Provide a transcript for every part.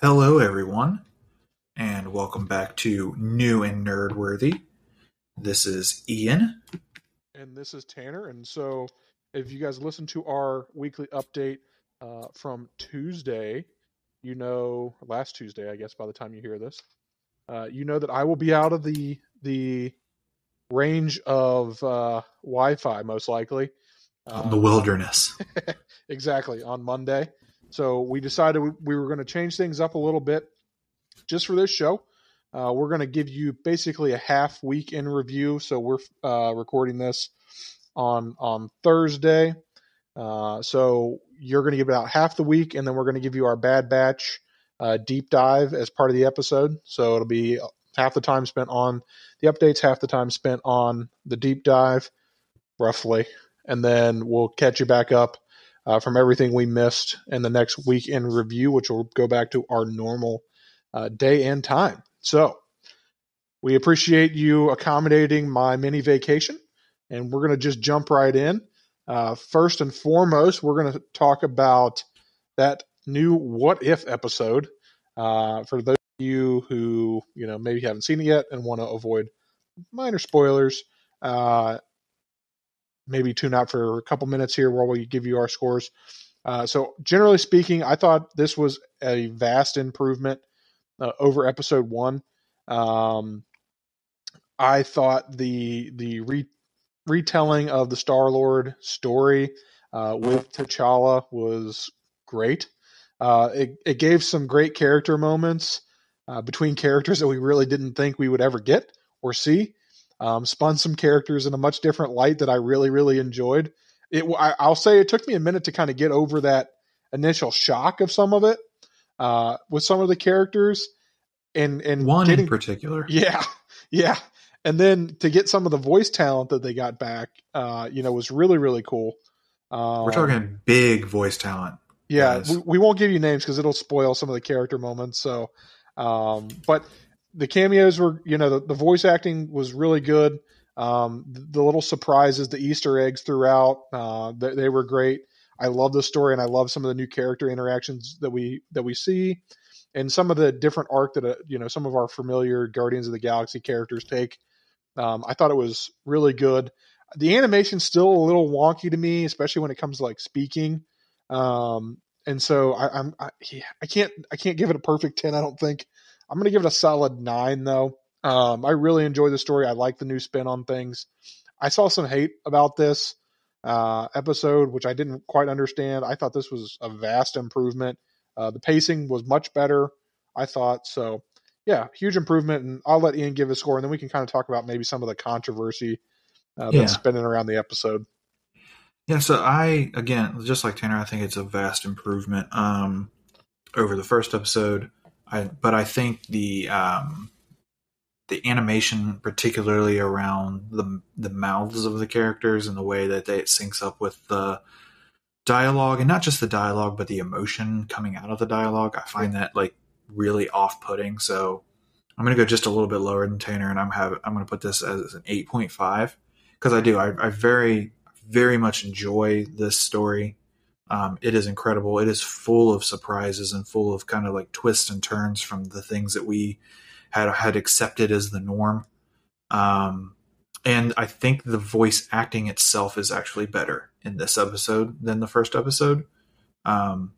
Hello, everyone, and welcome back to New and Nerdworthy. This is Ian. and this is Tanner. And so, if you guys listen to our weekly update uh, from Tuesday, you know, last Tuesday, I guess, by the time you hear this, uh, you know that I will be out of the the range of uh, Wi-Fi most likely. the wilderness. exactly on Monday. So we decided we, we were going to change things up a little bit just for this show. Uh, we're going to give you basically a half week in review. So we're uh, recording this on on Thursday. Uh, so you're going to give about half the week, and then we're going to give you our Bad Batch uh, deep dive as part of the episode. So it'll be half the time spent on the updates, half the time spent on the deep dive, roughly, and then we'll catch you back up uh, from everything we missed in the next week in review, which will go back to our normal uh, day and time. So we appreciate you accommodating my mini vacation, and we're going to just jump right in. Uh, first and foremost, we're going to talk about that new "What If" episode. Uh, for those of you who you know maybe haven't seen it yet and want to avoid minor spoilers, uh, maybe tune out for a couple minutes here while we give you our scores. Uh, so, generally speaking, I thought this was a vast improvement uh, over episode one. Um, I thought the the re- retelling of the Star Lord story uh, with T'Challa was great. Uh, it, it gave some great character moments uh, between characters that we really didn't think we would ever get or see. Um, spun some characters in a much different light that I really, really enjoyed. It, I, I'll say it took me a minute to kind of get over that initial shock of some of it uh, with some of the characters, and and One getting, in particular. yeah, yeah, and then to get some of the voice talent that they got back, uh, you know, was really, really cool. Um, We're talking big voice talent. yeah, we, we won't give you names because it'll spoil some of the character moments. So, um, but the cameos were, you know, the, the voice acting was really good. Um, the, the little surprises, the Easter eggs throughout, uh, they, they were great. I love the story, and I love some of the new character interactions that we that we see, and some of the different arc that uh, you know some of our familiar Guardians of the Galaxy characters take. Um, I thought it was really good. The animation's still a little wonky to me, especially when it comes to like speaking. Um, and so I, I'm I, I can't I can't give it a perfect ten. I don't think I'm going to give it a solid nine though. Um, I really enjoy the story. I like the new spin on things. I saw some hate about this uh, episode, which I didn't quite understand. I thought this was a vast improvement. Uh, the pacing was much better. I thought so. Yeah, huge improvement. And I'll let Ian give a score, and then we can kind of talk about maybe some of the controversy uh, Yeah. that's spinning around the episode. Yeah, so I again, just like Tanner, I think it's a vast improvement um, over the first episode. I but I think the um, the animation, particularly around the the mouths of the characters and the way that they, it syncs up with the dialogue, and not just the dialogue, but the emotion coming out of the dialogue, I find that like really off putting. So I'm going to go just a little bit lower than Tanner, and I'm have I'm going to put this as an eight point five because I do I, I very very much enjoy this story. Um, it is incredible. It is full of surprises and full of kind of like twists and turns from the things that we had had accepted as the norm. Um, and I think the voice acting itself is actually better in this episode than the first episode. Um,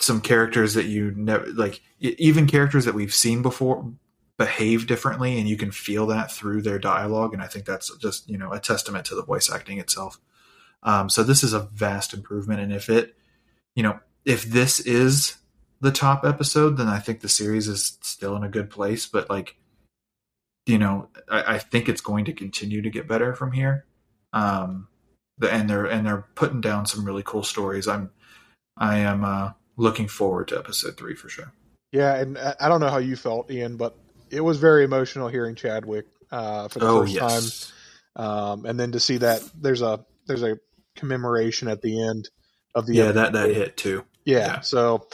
some characters that you never like, even characters that we've seen before behave differently, and you can feel that through their dialogue. And I think that's just you know a testament to the voice acting itself. Um, so this is a vast improvement, and if it, you know, if this is the top episode, then I think the series is still in a good place. But like, you know, I, I think it's going to continue to get better from here. Um, the, and they're and they're putting down some really cool stories. I'm I am uh, looking forward to episode three for sure. Yeah, and I I don't know how you felt, Ian, but it was very emotional hearing Chadwick uh, for the Oh first yes, time, um, and then to see that there's a there's a commemoration at the end of the yeah, that that hit too. yeah. yeah. So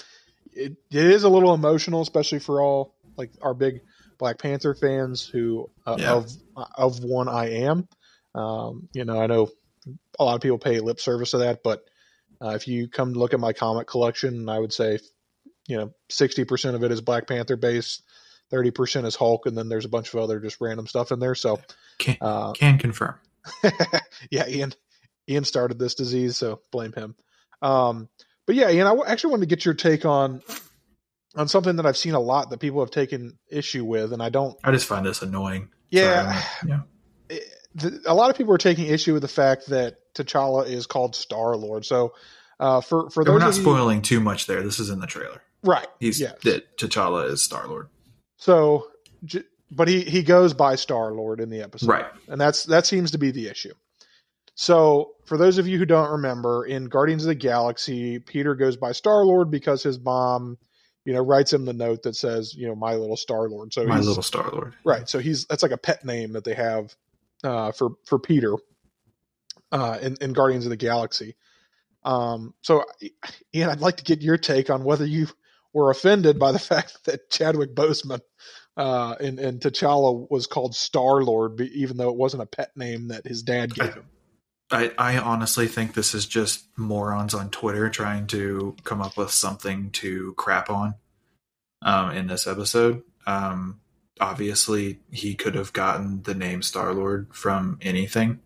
it, it is a little emotional, especially for all like our big Black Panther fans who uh, Yeah. of of one I am. Um, you know, I know a lot of people pay lip service to that, but uh, if you come look at my comic collection, I would say you know, sixty percent of it is Black Panther based, thirty percent is Hulk, and then there's a bunch of other just random stuff in there. So, Can, uh, can confirm. yeah, Ian, Ian started this disease, so blame him. Um, but yeah, Ian, I actually wanted to get your take on on something that I've seen a lot that people have taken issue with, and I don't. I just find this annoying. Yeah, yeah. it- the, a lot of people are taking issue with the fact that T'Challa is called Star Lord. So, uh, for for And we're not of you, spoiling too much there. This is in the trailer. right? He's yes. that T'Challa is Star Lord. So, but he he goes by Star Lord in the episode, Right. and that's that seems to be the issue. So, for those of you who don't remember, in Guardians of the Galaxy, Peter goes by Star Lord because his mom, you know, writes him the note that says, you know, my little Star Lord. So My little Star Lord. right. So he's that's like a pet name that they have uh, for for Peter uh, in in Guardians of the Galaxy. Um, so, Ian, I'd like to get your take on whether you were offended by the fact that Chadwick Boseman uh, and, and T'Challa was called Star Lord, even though it wasn't a pet name that his dad gave him. I, I honestly think this is just morons on Twitter trying to come up with something to crap on um, in this episode. Um, obviously, he could have gotten the name Star Lord from anything.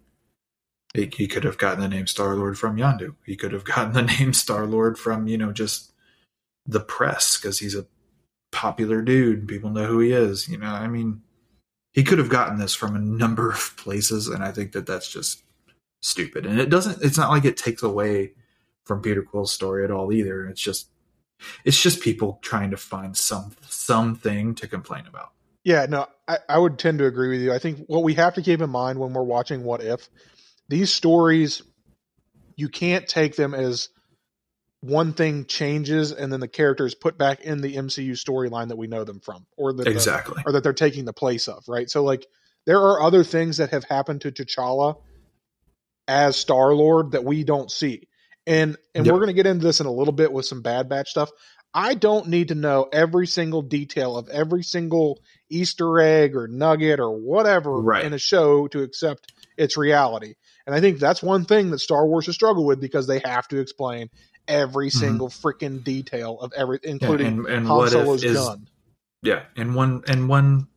He, he could have gotten the name Star Lord from Yondu. He could have gotten the name Star Lord from, you know, just the press because he's a popular dude. People know who he is. You know, I mean, he could have gotten this from a number of places, and I think that that's just stupid. And it doesn't. It's not like it takes away from Peter Quill's story at all either. It's just, it's just people trying to find some something to complain about. Yeah, no, I, I would tend to agree with you. I think what we have to keep in mind when we're watching What If, these stories, you can't take them as one thing changes and then the character is put back in the MCU storyline that we know them from, or that Exactly. or that they're taking the place of, right? So like there are other things that have happened to T'Challa as Star Lord that we don't see. And and Yep. we're going to get into this in a little bit with some Bad Batch stuff. I don't need to know every single detail of every single Easter egg or nugget or whatever Right. in a show to accept its reality. And I think that's one thing that Star Wars has struggled with because they have to explain every Mhm. single freaking detail of every, including and, and Han what Solo's if is gun. yeah, and one and one,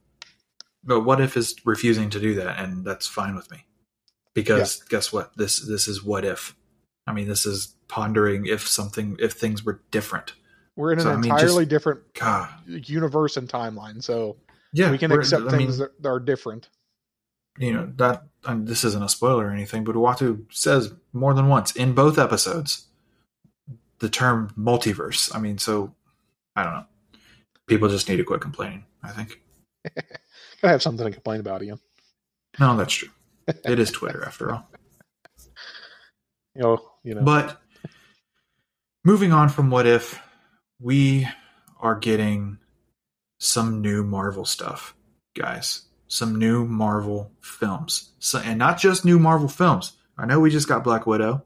but what if is refusing to do that, and that's fine with me, because guess what? This this is what if. I mean, this is pondering if something if things were different. We're in an So, I mean, entirely just- different God, universe and timeline, so yeah, we can accept I things mean, that are different. you know that I mean, this isn't a spoiler or anything, but Uatu says more than once in both episodes the term multiverse. I mean, so I don't know. People just need to quit complaining. I think. I have something to complain about, Ian. No, that's true. It is Twitter after all. You know, you know. But moving on from what if, we are getting some new Marvel stuff, guys. Some new Marvel films. So, and not just new Marvel films. I know we just got Black Widow.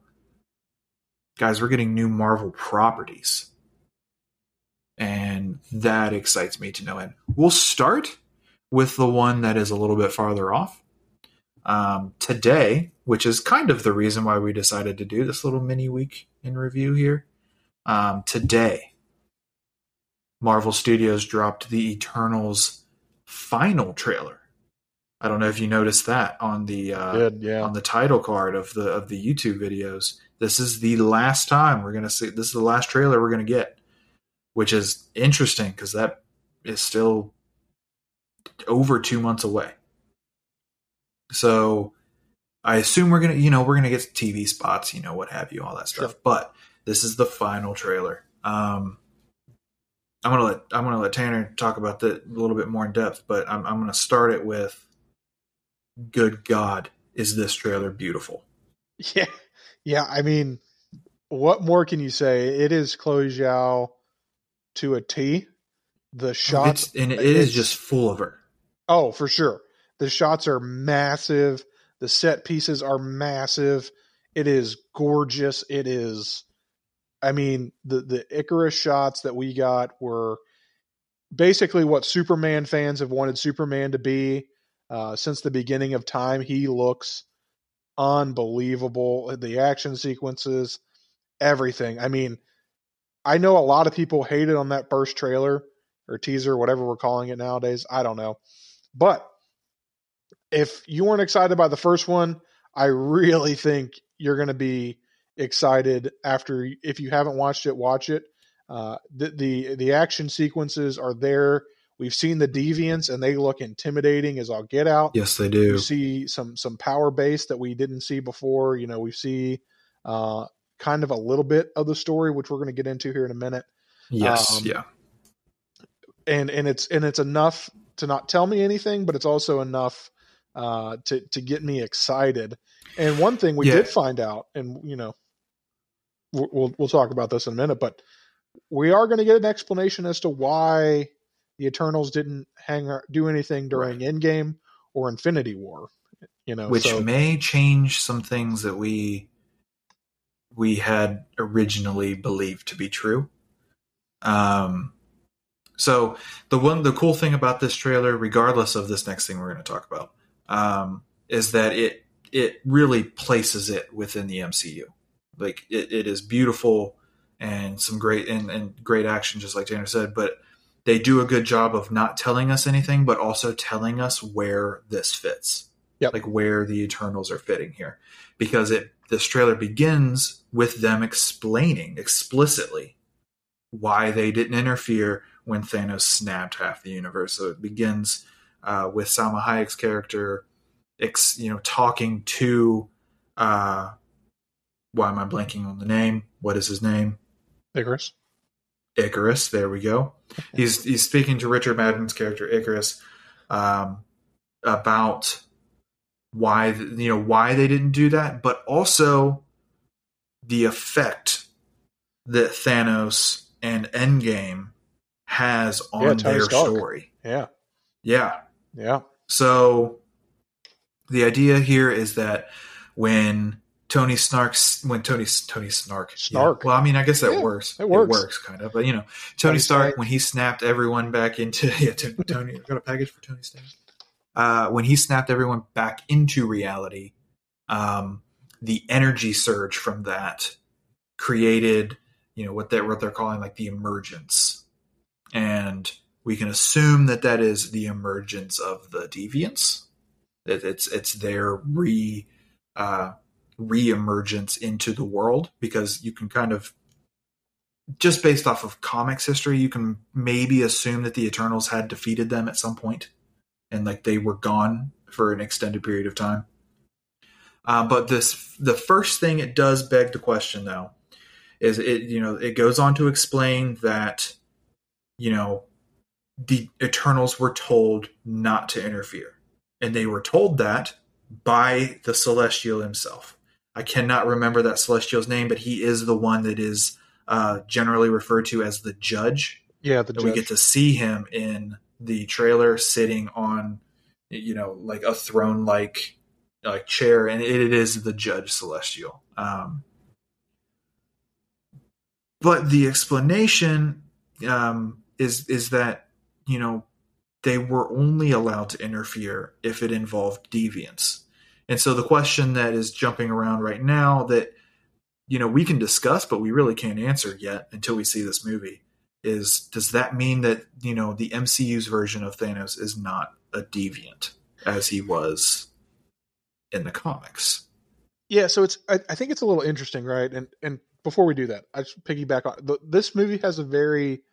Guys, we're getting new Marvel properties. And that excites me to no end. We'll start with the one that is a little bit farther off. Um, today, which is kind of the reason why we decided to do this little mini week in review here. Um, today, Marvel Studios dropped the Eternals final trailer. I don't know if you noticed that on the uh, Good, yeah. on the title card of the of the YouTube videos. This is the last time we're gonna see. This is the last trailer we're gonna get, which is interesting because that is still over two months away. So I assume we're gonna, you know, we're gonna get TV spots, you know, what have you, all that stuff. Sure. But this is the final trailer. Um, I'm gonna let I'm gonna let Tanner talk about that a little bit more in depth, but I'm I'm gonna start it with, good God, is this trailer beautiful? Yeah, yeah. I mean, what more can you say? It is Chloe Zhao to a T. The shots, It's, and it is just full of her. oh, for sure. The shots are massive. The set pieces are massive. It is gorgeous. It is. I mean, the the Ikaris shots that we got were basically what Superman fans have wanted Superman to be uh, since the beginning of time. He looks unbelievable. The action sequences, everything. I mean, I know a lot of people hated on that first trailer or teaser, whatever we're calling it nowadays. I don't know. But if you weren't excited by the first one, I really think you're going to be excited after if you haven't watched it, watch it. Uh, the, the the action sequences are there. We've seen the deviants, and they look intimidating as all get out. Yes, they do. We see some some power base that we didn't see before. You know, we see uh, kind of a little bit of the story, which we're going to get into here in a minute. Yes, Um, yeah, and and it's and it's enough to not tell me anything, but it's also enough uh, to to get me excited. And one thing we Yeah. did find out, and you know, we'll we'll, talk about this in a minute, but we are going to get an explanation as to why the Eternals didn't hang ar- do anything during Endgame or Infinity War. You know, which so, may change some things that we we had originally believed to be true. Um, so the one the cool thing about this trailer, regardless of this next thing we're going to talk about, um, is that it it really places it within the MCU. Like it, it is beautiful and some great and, and great action, just like Tanner said, but they do a good job of not telling us anything, but also telling us where this fits. Yep. Like where the Eternals are fitting here. Because it this trailer begins with them explaining explicitly why they didn't interfere when Thanos snapped half the universe. So it begins uh, with Salma Hayek's character, ex, you know, talking to. Uh, why am I blanking on the name? What is his name? Ikaris. Ikaris. There we go. He's he's speaking to Richard Madden's character Ikaris um, about why you know why they didn't do that, but also the effect that Thanos and Endgame has on Yeah, their story. Yeah, Yeah. Yeah, So the idea here is that when Tony Snark's when Tony Tony Snark Snark. yeah. well, I mean, I guess that Yeah, works. it works. works kind of, but you know, Tony, Tony Stark, Stark. when he snapped everyone back into yeah, Tony. Got a package for Tony Stark. Uh, when he snapped everyone back into reality, um, the energy surge from that created, you know, what they what they're calling like the emergence, and we can assume that that is the emergence of the deviants. It, it's it's their re uh, re-emergence into the world because you can kind of just based off of comics history, you can maybe assume that the Eternals had defeated them at some point, and like they were gone for an extended period of time. Uh, but this, the first thing it does beg the question, though, is it you know it goes on to explain that you know the Eternals were told not to interfere, and they were told that by the Celestial himself. I cannot remember that Celestial's name, but he is the one that is uh, generally referred to as the Judge. yeah. The And we get to see him in the trailer sitting on, you know, like a throne like like chair, and it, it is the Judge Celestial. Um, but the explanation um, is is that you know they were only allowed to interfere if it involved deviants. And so the question that is jumping around right now that you know we can discuss but we really can't answer yet until we see this movie is does that mean that you know the MCU's version of Thanos is not a deviant as he was in the comics? Yeah, so it's I, I think it's a little interesting, right? And and before we do that, I just piggyback on the, this movie has a very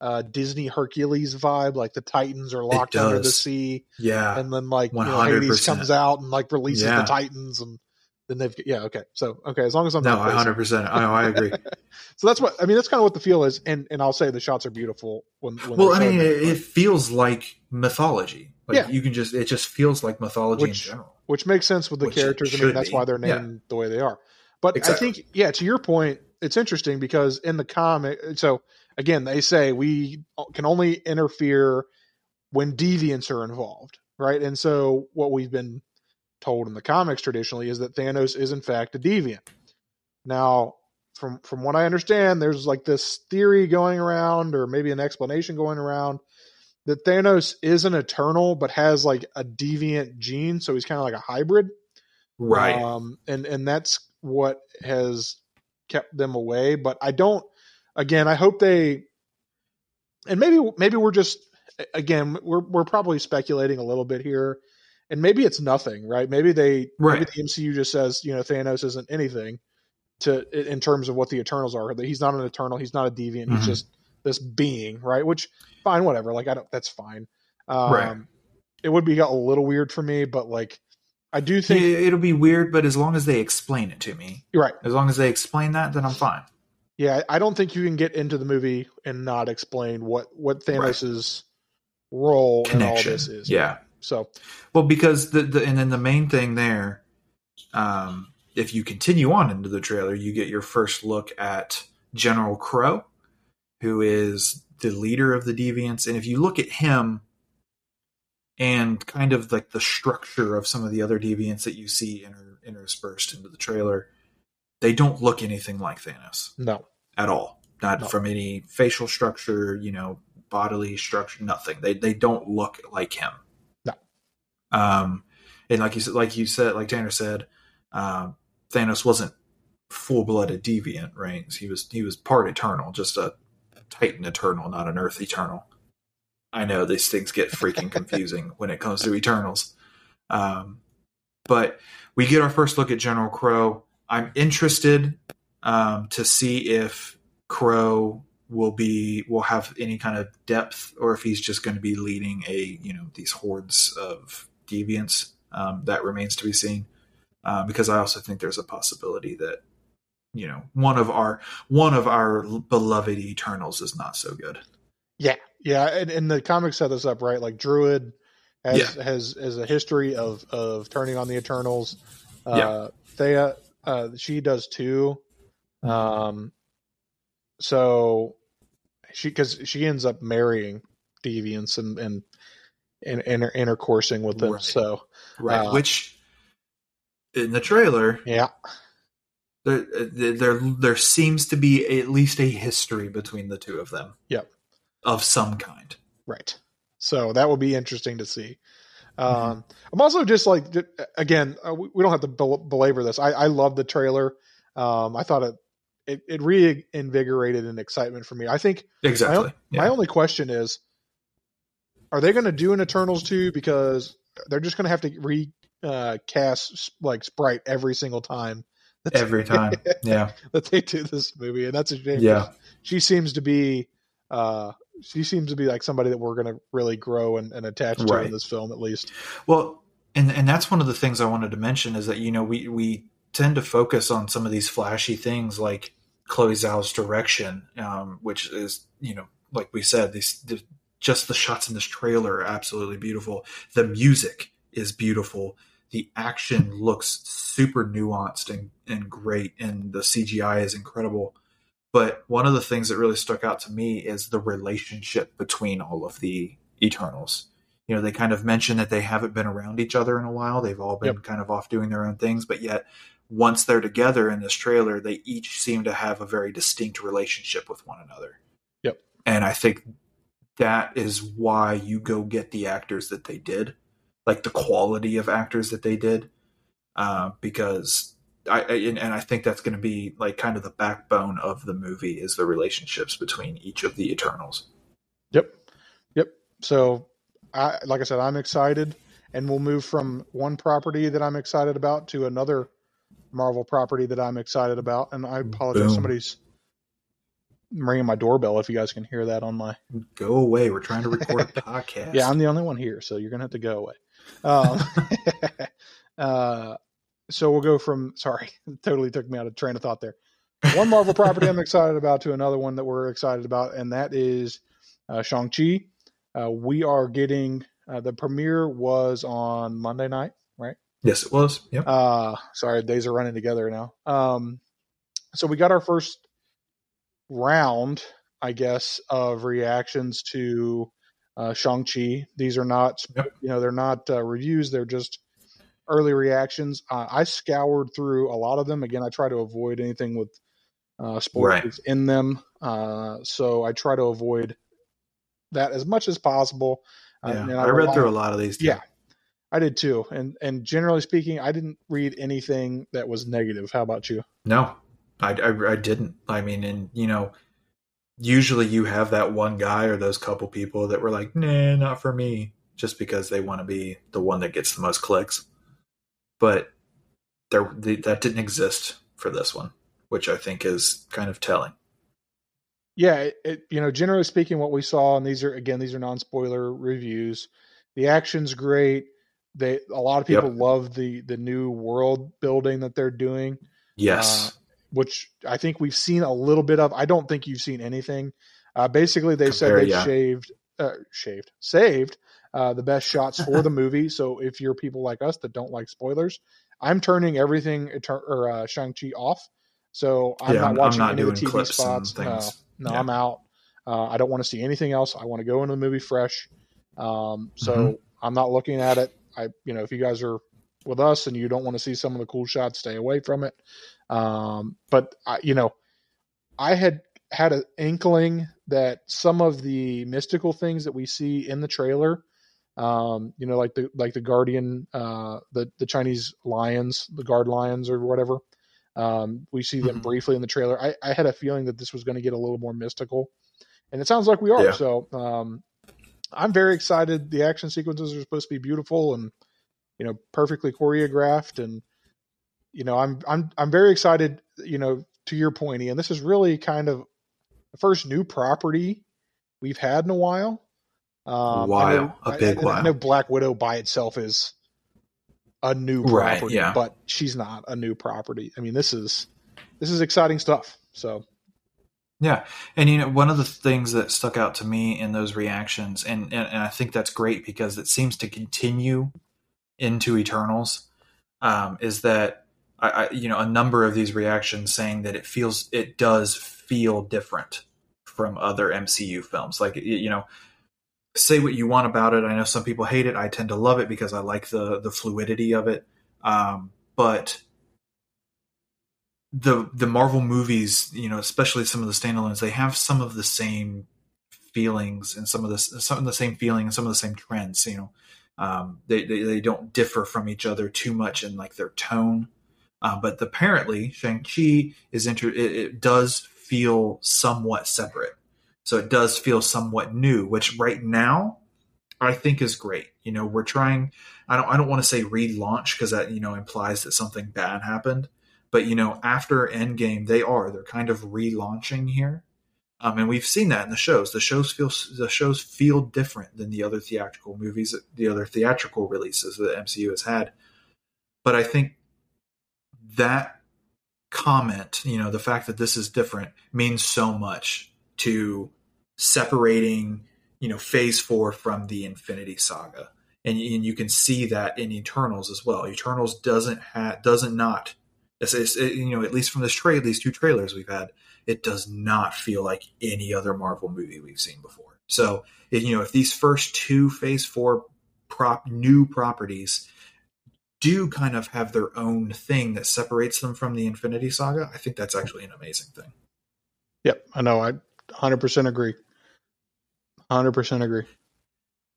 uh, Disney Hercules vibe, like the Titans are locked under the sea, Yeah. and then like you know, Hades comes out and like releases Yeah. the Titans, and then they've yeah okay, so okay, as long as I'm no, hundred percent. I I agree. So that's what I mean. That's kind of what the feel is, and and I'll say the shots are beautiful when. when well, I mean, it, it feels like mythology. Like Yeah. you can just it just feels like mythology Which- in general. which makes sense with the Which characters. I mean, that's be. why they're Yeah. named the way they are. But Exactly. I think, yeah, to your point, it's interesting because in the comic, so again, they say we can only interfere when deviants are involved, right? And so what we've been told in the comics traditionally is that Thanos is in fact a deviant. Now, from from what I understand, there's like this theory going around, or maybe an explanation going around that Thanos is an eternal but has like a deviant gene, so he's kind of like a hybrid. Right. Um, and and that's what has kept them away. But I don't again, I hope they, and maybe maybe we're just again we're we're probably speculating a little bit here, and maybe it's nothing, right? Maybe they Right. maybe the MCU just says you know Thanos isn't anything to in terms of what the Eternals are. That he's not an Eternal, he's not a deviant, Mhm. he's just this being, right? Which fine, whatever. Like I don't, that's fine. Um, Right. It would be a little weird for me, but like I do think it'll be weird, but as long as they explain it to me, right. as long as they explain that, then I'm fine. Yeah, I don't think you can get into the movie and not explain what what Thanos's role in all this is. Yeah. So Well, because the, the and then the main thing there, um, if you continue on into the trailer, you get your first look at General Kro, who is the leader of the Deviants, and if you look at him and kind of like the structure of some of the other Deviants that you see inter, interspersed into the trailer, they don't look anything like Thanos no, at all. Not No. from any facial structure, you know, bodily structure, nothing. They they don't look like him. No. Um, and like you said, like you said, like Tanner said, um, Thanos wasn't full blooded deviant, right? He was he was part Eternal, just a Titan Eternal, not an Earth Eternal. I know these things get freaking confusing when it comes to Eternals. Um, but we get our first look at General Kro. I'm interested um, to see if Kro will be will have any kind of depth, or if he's just going to be leading a you know these hordes of deviants. Um, that remains to be seen. Uh, because I also think there's a possibility that you know one of our one of our beloved Eternals is not so good. yeah, yeah, and, and the comics set this up right. Like Druig has has has a history of of turning on the Eternals. Uh, Thena, uh, she does too. Um, so she because she ends up marrying deviants and and and inter- intercoursing with them. Right. So Right. Uh, Which in the trailer yeah, there, there there seems to be at least a history between the two of them. Yep. Of some kind. Right. So that will be interesting to see. Um, I'm also just like, again, uh, we don't have to belabor this. I, I love the trailer. Um, I thought it, it, it reinvigorated an excitement for me. I think Exactly. my Yeah. only question is, are they going to do an Eternals 2? Because they're just going to have to recast uh, like Sprite every single time Every time. Yeah. that they do this movie. And that's a shame. Yeah. She seems to be, uh, she seems to be like somebody that we're going to really grow and, and attach to Right. in this film, at least. Well, and and that's one of the things I wanted to mention is that you know we we tend to focus on some of these flashy things like Chloe Zhao's direction, um, which is you know like we said these the, just the shots in this trailer are absolutely beautiful. The music is beautiful. The action looks super nuanced and, and great, and the CGI is incredible. But one of the things that really stuck out to me is the relationship between all of the Eternals you know they kind of mention that they haven't been around each other in a while they've all been Yep. kind of off doing their own things but yet once they're together in this trailer they each seem to have a very distinct relationship with one another Yep. and i think that is why you go get the actors that they did like the quality of actors that they did uh, because I, and, and I think that's going to be like kind of the backbone of the movie is the relationships between each of the Eternals. Yep. Yep. So, I like I said, I'm excited, and we'll move from one property that I'm excited about to another Marvel property that I'm excited about. And I apologize, Boom. somebody's ringing my doorbell. If you guys can hear that on my Go away! We're trying to record a podcast. yeah, I'm the only one here, so you're gonna have to go away. Um, uh, so we'll go from sorry, totally took me out of train of thought there. One Marvel property I'm excited about to another one that we're excited about, and that is uh, Shang Chi. Uh, we are getting uh, the premiere was on Monday night, right? yes, it was. Yep. Uh, sorry, days are running together now. Um, so we got our first round, I guess, of reactions to uh, Shang Chi. These are not, Yep. you know, they're not uh, reviews; they're just early reactions. Uh, I scoured through a lot of them. Again, I try to avoid anything with uh, spoilers in them, uh, so I try to avoid that as much as possible. Uh, yeah. and I read through a lot of these. Too. Yeah. I did too, and and generally speaking, I didn't read anything that was negative. How about you? No, I, I, I didn't. I mean, and you know, usually you have that one guy or those couple people that were like, nah, not for me, just because they want to be the one that gets the most clicks. But there, that didn't exist for this one, which I think is kind of telling. Yeah, it, it, you know, generally speaking, what we saw, and these are again, these are non-spoiler reviews. The action's great. They a lot of people yep. love the the new world building that they're doing. Yes, uh, which I think we've seen a little bit of. I don't think you've seen anything. Uh, basically, they Compare, said they yeah. shaved, uh, shaved, saved uh, the best shots for the movie. So if you're people like us that don't like spoilers, I'm turning everything or uh, Shang Chi off. So I'm yeah, not watching I'm not any of the TV spots. No, no, yeah. I'm out. Uh, I don't want to see anything else. I want to go into the movie fresh. Um, so mm-hmm. I'm not looking at it. I, you know, if you guys are with us and you don't want to see some of the cool shots, stay away from it. Um, but I, you know, I had had an inkling that some of the mystical things that we see in the trailer, um, you know, like the like the guardian, uh, the the Chinese lions, the guard lions or whatever. Um, we see them mm-hmm. briefly in the trailer. I, I, had a feeling that this was going to get a little more mystical, and it sounds like we are. Yeah. So um, I'm very excited. The action sequences are supposed to be beautiful and you know perfectly choreographed, and you know I'm I'm I'm very excited. You know, to your point, Ian, this is really kind of the first new property we've had in a while. Um, while, know, a big I, while. I know Black Widow by itself is a new property, right, yeah. but she's not a new property. I mean, this is this is exciting stuff. So yeah, and you know, one of the things that stuck out to me in those reactions, and and, and I think that's great because it seems to continue into Eternals, um, is that I, I, you know a number of these reactions saying that it feels it does feel different from other MCU films, like you know say what you want about it. I know some people hate it. I tend to love it because I like the the fluidity of it. Um, but the the Marvel movies, you know, especially some of the standalones, they have some of the same feelings and some of the some of the same feeling and some of the same trends. You know, um, they, they, they don't differ from each other too much in like their tone. Uh, but apparently, Shang Chi is inter- it, it does feel somewhat separate. So it does feel somewhat new, which right now I think is great. You know, we're trying. I don't. I don't want to say relaunch because that you know implies that something bad happened. But you know, after Endgame, they are. They're kind of relaunching here, um, and we've seen that in the shows. The shows feel the shows feel different than the other theatrical movies, the other theatrical releases that MCU has had. But I think that comment, you know, the fact that this is different means so much to separating you know phase four from the infinity saga. And, and you can see that in eternals as well. Eternals doesn't have doesn't not it's, it's, it, you know at least from this trade these two trailers we've had it does not feel like any other marvel movie we've seen before. So you know if these first two phase four prop new properties do kind of have their own thing that separates them from the infinity saga i think that's actually an amazing thing. Yep i know. I 100% agree Hundred percent agree.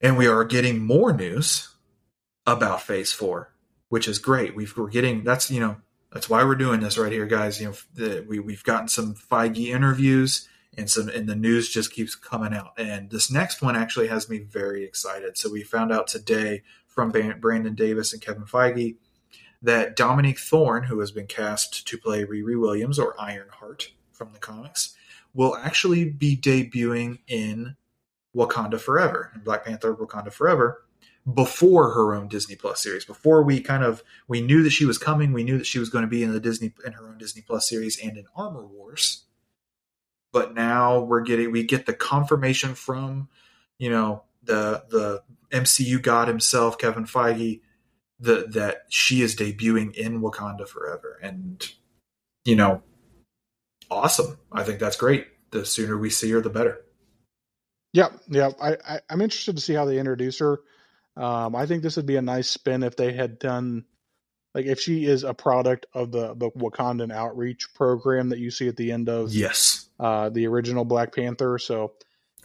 And we are getting more news about Phase Four, which is great. We've, we're getting that's you know that's why we're doing this right here, guys. You know the, we we've gotten some Feige interviews and some and the news just keeps coming out. And this next one actually has me very excited. So we found out today from Brandon Davis and Kevin Feige that Dominique Thorne, who has been cast to play Riri Williams or Ironheart from the comics, will actually be debuting in Wakanda Forever and Black Panther Wakanda Forever before her own Disney Plus series. Before we kind of we knew that she was coming, we knew that she was going to be in the Disney in her own Disney Plus series and in Armor Wars. But now we're getting we get the confirmation from, you know, the the MCU god himself, Kevin Feige, the, that she is debuting in Wakanda Forever. And, you know, awesome. I think that's great. The sooner we see her, the better. Yeah, yeah. I, I am interested to see how they introduce her. Um, I think this would be a nice spin if they had done like if she is a product of the the Wakandan outreach program that you see at the end of yes uh, the original Black Panther. So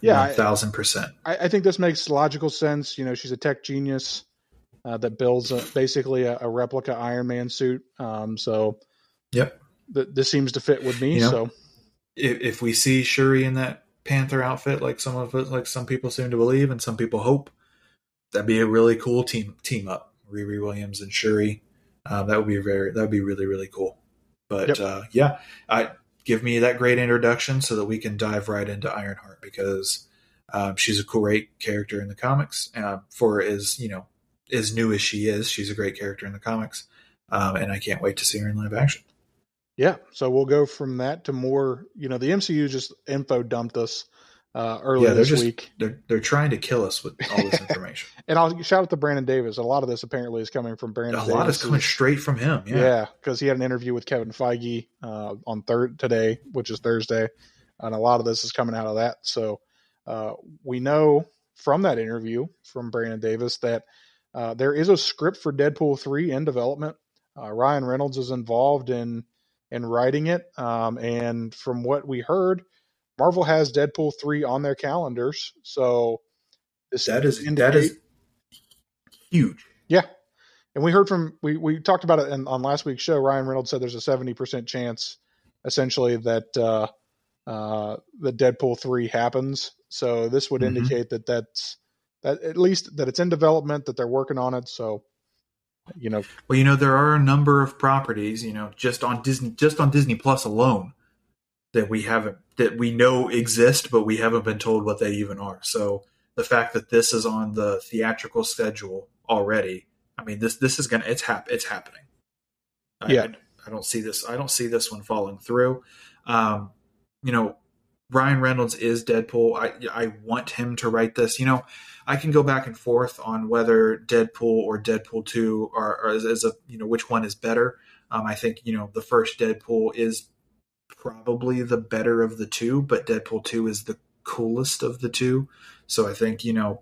yeah, thousand percent. I, I, think this makes logical sense. You know, she's a tech genius uh, that builds a, basically a, a, replica Iron Man suit. Um, so yep, th- this seems to fit with me. You know, so if, if we see Shuri in that Panther outfit, like some of it, like some people seem to believe, and some people hope. That'd be a really cool team team up. Riri Williams and Shuri. Um, that would be very. That would be really really cool. But Yep. uh, yeah, I give me that great introduction so that we can dive right into Ironheart because um, she's a great character in the comics. Uh, for as you know, as new as she is, she's a great character in the comics, um, and I can't wait to see her in live action. Yeah, so we'll go from that to more. You know, the MCU just info dumped us uh, earlier Yeah, they're this just- week, They're they're trying to kill us with all this information. and I'll shout out to Brandon Davis. A lot of this apparently is coming from Brandon. a lot is Davis' coming straight from him. Yeah. Yeah, because he had an interview with Kevin Feige uh, on third today, which is Thursday, and a lot of this is coming out of that. So uh, we know from that interview from Brandon Davis that uh, there is a script for Deadpool three in development. Uh, Ryan Reynolds is involved in in writing it, um, and from what we heard, Marvel has Deadpool three on their calendars. So this that is indicate- that is huge. Yeah, and we heard from we we talked about it in, on last week's show. Ryan Reynolds said there's a seventy percent chance, essentially, that uh, uh, the Deadpool three happens. So this would Mhm. indicate that that's that at least that it's in development, that they're working on it. So, you know, Well, you know there are a number of properties, you know, just on Disney, just on Disney Plus alone, that we haven't that we know exist, but we haven't been told what they even are. So the fact that this is on the theatrical schedule already, I mean this this is gonna it's hap it's happening. Yeah. I, I don't see this. I don't see this one falling through. Um, you know, Ryan Reynolds is Deadpool. I I want him to write this. You know, I can go back and forth on whether Deadpool or Deadpool two are, are is, is a you know which one is better. Um, I think you know the first Deadpool is probably the better of the two, but Deadpool two is the coolest of the two. So I think you know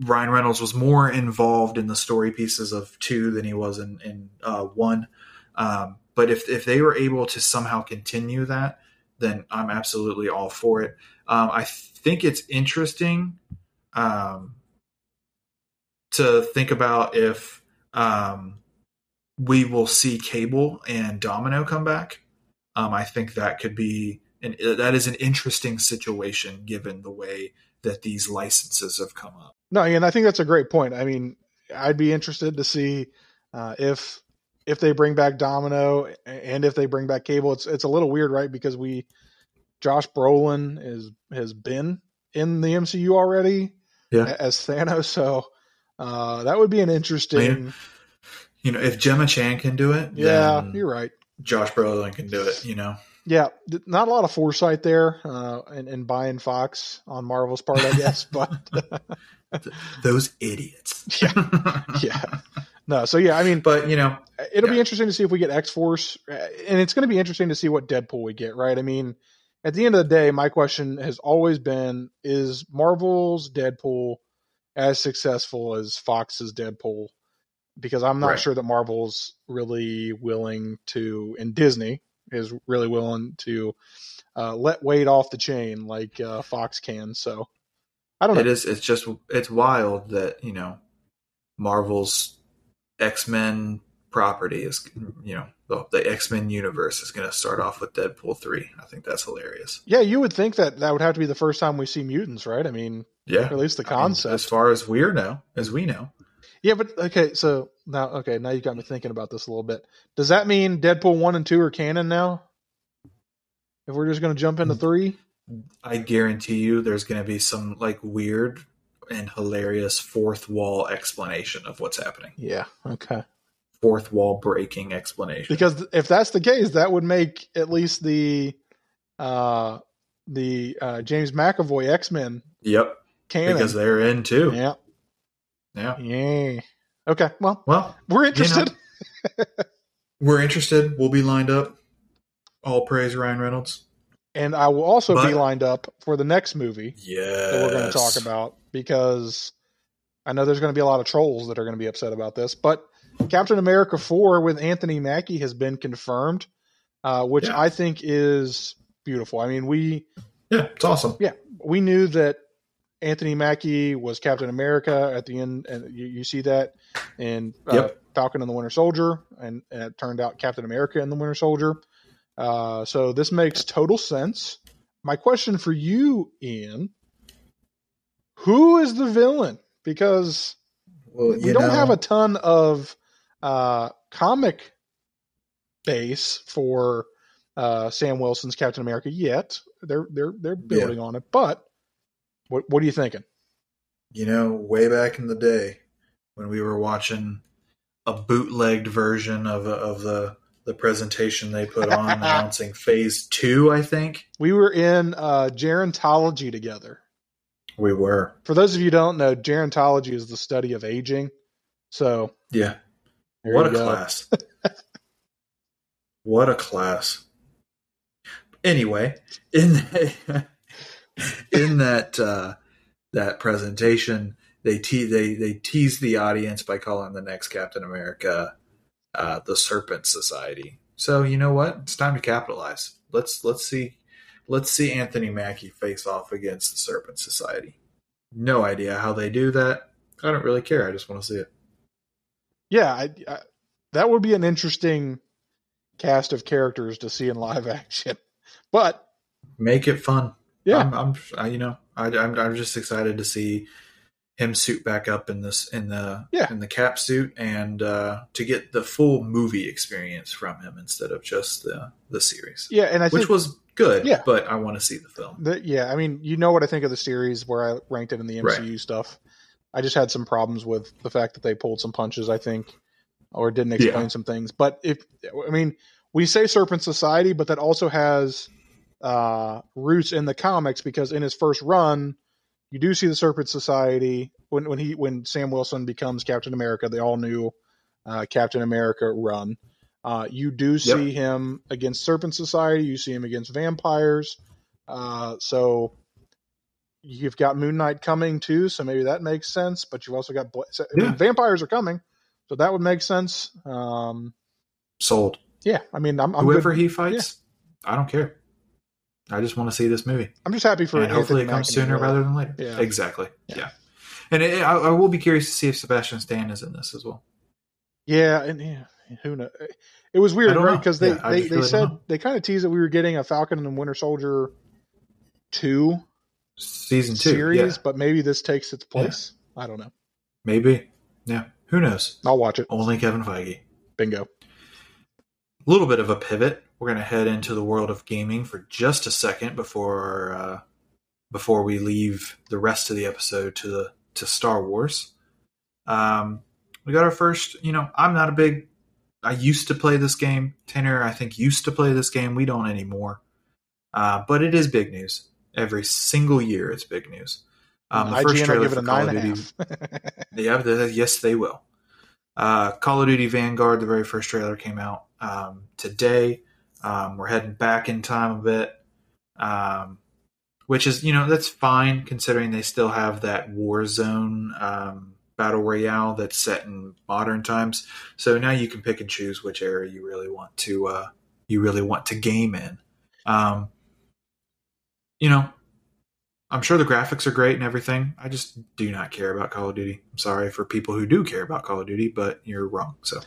Ryan Reynolds was more involved in the story pieces of two than he was in in uh, one. Um, but if if they were able to somehow continue that, then I'm absolutely all for it. Um, I think it's interesting um, to think about if um, we will see Cable and Domino come back. Um, I think that could be an, that is an interesting situation given the way that these licenses have come up. no, and I think that's a great point. I mean, I'd be interested to see uh, if if they bring back Domino and if they bring back Cable. It's it's a little weird, right? Because we Josh Brolin is has been in the MCU already Yeah. as Thanos, so uh, that would be an interesting. You know, if Gemma Chan can do it, Yeah, you're right. Josh Brolin can do it. You know, Yeah, not a lot of foresight there uh, in, in buying Fox on Marvel's part, I guess. but those idiots. Yeah. yeah, no. So yeah, I mean, but you know, it'll be Yeah. interesting interesting to see if we get X Force, and it's going to be interesting to see what Deadpool we get. Right? I mean, at the end of the day, my question has always been: Is Marvel's Deadpool as successful as Fox's Deadpool? Because I'm not Right. sure that Marvel's really willing to, and Disney is really willing to uh, let weight off the chain like uh, Fox can. So I don't know. it is. It's just it's wild that you know Marvel's X Men property is you know the, the X Men universe is going to start off with Deadpool three. I think that's hilarious. Yeah, you would think that that would have to be the first time we see mutants, right? I mean, Yeah, at least the I mean, concept. as far as we know, as we know, Yeah, but okay, so now okay, now you got me thinking about this a little bit. Does that mean Deadpool one and two are canon now? If we're just going to jump into Mm. three, I guarantee you there's going to be some like weird and hilarious fourth wall explanation of what's happening. yeah, okay. Fourth wall breaking explanation. Because if that's the case, that would make at least the uh the uh James McAvoy X Men yep, canon. because they're in too. yeah, yeah. yeah. Okay, well, Well, we're interested. we're interested. We'll be lined up. All praise Ryan Reynolds. and I will also be lined up for the next movie Yeah, that we're going to talk about because I know there's going to be a lot of trolls that are going to be upset about this. But Captain America 4 with Anthony Mackie has been confirmed, uh, which Yeah. I think is beautiful. I mean, we Yeah, it's awesome. Yeah. We knew that Anthony Mackie was Captain America at the end, and you, you see that in uh, Yep. Falcon and the Winter Soldier, and, and it turned out Captain America and the Winter Soldier. Uh, so this makes total sense. my question for you, Ian, who is the villain? Because Well, we don't have a ton of uh, comic base for uh, Sam Wilson's Captain America yet. They're they're they're building on it, but what what are you thinking? you know, way back in the day when we were watching a bootlegged version of of the the presentation they put on announcing Phase Two, I think We were in uh, gerontology together. We were. For those of you who don't know, gerontology is the study of aging. So Yeah, what a go. class! what a class! Anyway, in the, in that uh, that presentation, they te- they they tease the audience by calling the next Captain America uh, the Serpent Society. So you know what? It's time to capitalize. Let's let's see let's see Anthony Mackie face off against the Serpent Society. No idea how they do that. I don't really care. I just want to see it. Yeah, I, I, that would be an interesting cast of characters to see in live action. But Make it fun. yeah, I'm, I'm I, you know, I, I'm, I'm just excited to see him suit back up in this in the Yeah. in the cap suit and uh, to get the full movie experience from him instead of just the the series, yeah, and I which think was good. Yeah. but I want to see the film. that, yeah, I mean, you know what I think of the series where I ranked it in the Right. MCU stuff. I just had some problems with the fact that they pulled some punches. I think, or didn't explain Yeah. some things. But if I mean, we say Serpent Society, but that also has uh, roots in the comics because in his first run, you do see the Serpent Society when when he when Sam Wilson becomes Captain America. the all new uh, Captain America run. Uh, you do see him against Serpent Society. You see him against vampires. Uh, so you've got Moon Knight coming too. So maybe that makes sense. But you've also got Bla- so, I mean, vampires are coming, so that would make sense. Um, Sold. yeah, I mean, I'm I'm, Whoever good. he fights, I don't care. I just want to see this movie. I'm just happy for and hopefully it comes sooner rather than later. Yeah. Exactly. Yeah. Yeah. And it, I, I will be curious to see if Sebastian Stan is in this as well. Yeah, and yeah, who knows? It was weird, right? Because they Yeah, they, they really said they kind of teased that we were getting a Falcon and Winter Soldier two Season two. series, Yeah. but maybe this takes its place. I don't know. Maybe. Yeah. Who knows? I'll watch it. Only Kevin Feige. Bingo. A little bit of a pivot. We're going to head into the world of gaming for just a second before uh, before we leave the rest of the episode to the to Star Wars. Um, we got our first. You know, I'm not a big. I used to play this game. Tanner, I think, used to play this game. We don't anymore. Uh, but it is big news. Every single year, it's big news. Um, the IGN first trailer for Call of Duty yeah, the, yes, they will. Uh, Call of Duty Vanguard, the very first trailer came out um, today. Um, we're heading back in time a bit, um, which is you know that's fine considering they still have that Warzone um, battle royale that's set in modern times. So now you can pick and choose which area you really want to uh, you really want to game in. Um, you know, I'm sure the graphics are great and everything. I just do not care about Call of Duty. I'm sorry for people who do care about Call of Duty, but you're wrong. So,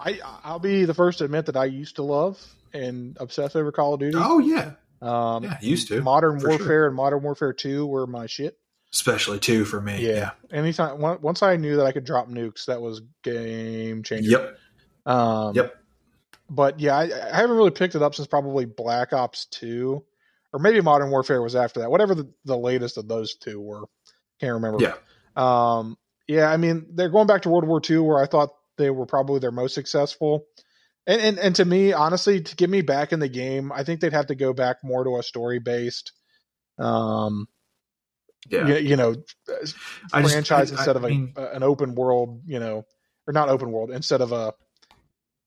I I'll be the first to admit that I used to love and obsess over Call of Duty. oh yeah, Um, yeah, used to, Modern Warfare sure. and Modern Warfare Two were my shit. Especially two for me. Yeah. Anytime once I knew that I could drop nukes, that was game changer. Yep. Um, Yep. But yeah, I, I haven't really picked it up since probably Black Ops Two, or maybe Modern Warfare was after that. Whatever the, the latest of those two were, can't remember. Yeah. Um. Yeah. I mean, they're going back to World War II, where I thought they were probably their most successful. And, and and to me, honestly, to get me back in the game, I think they'd have to go back more to a story based, um, Yeah. you, you know, uh, I franchise I- I instead of a, mean- an open world, you know, or not open world instead of a,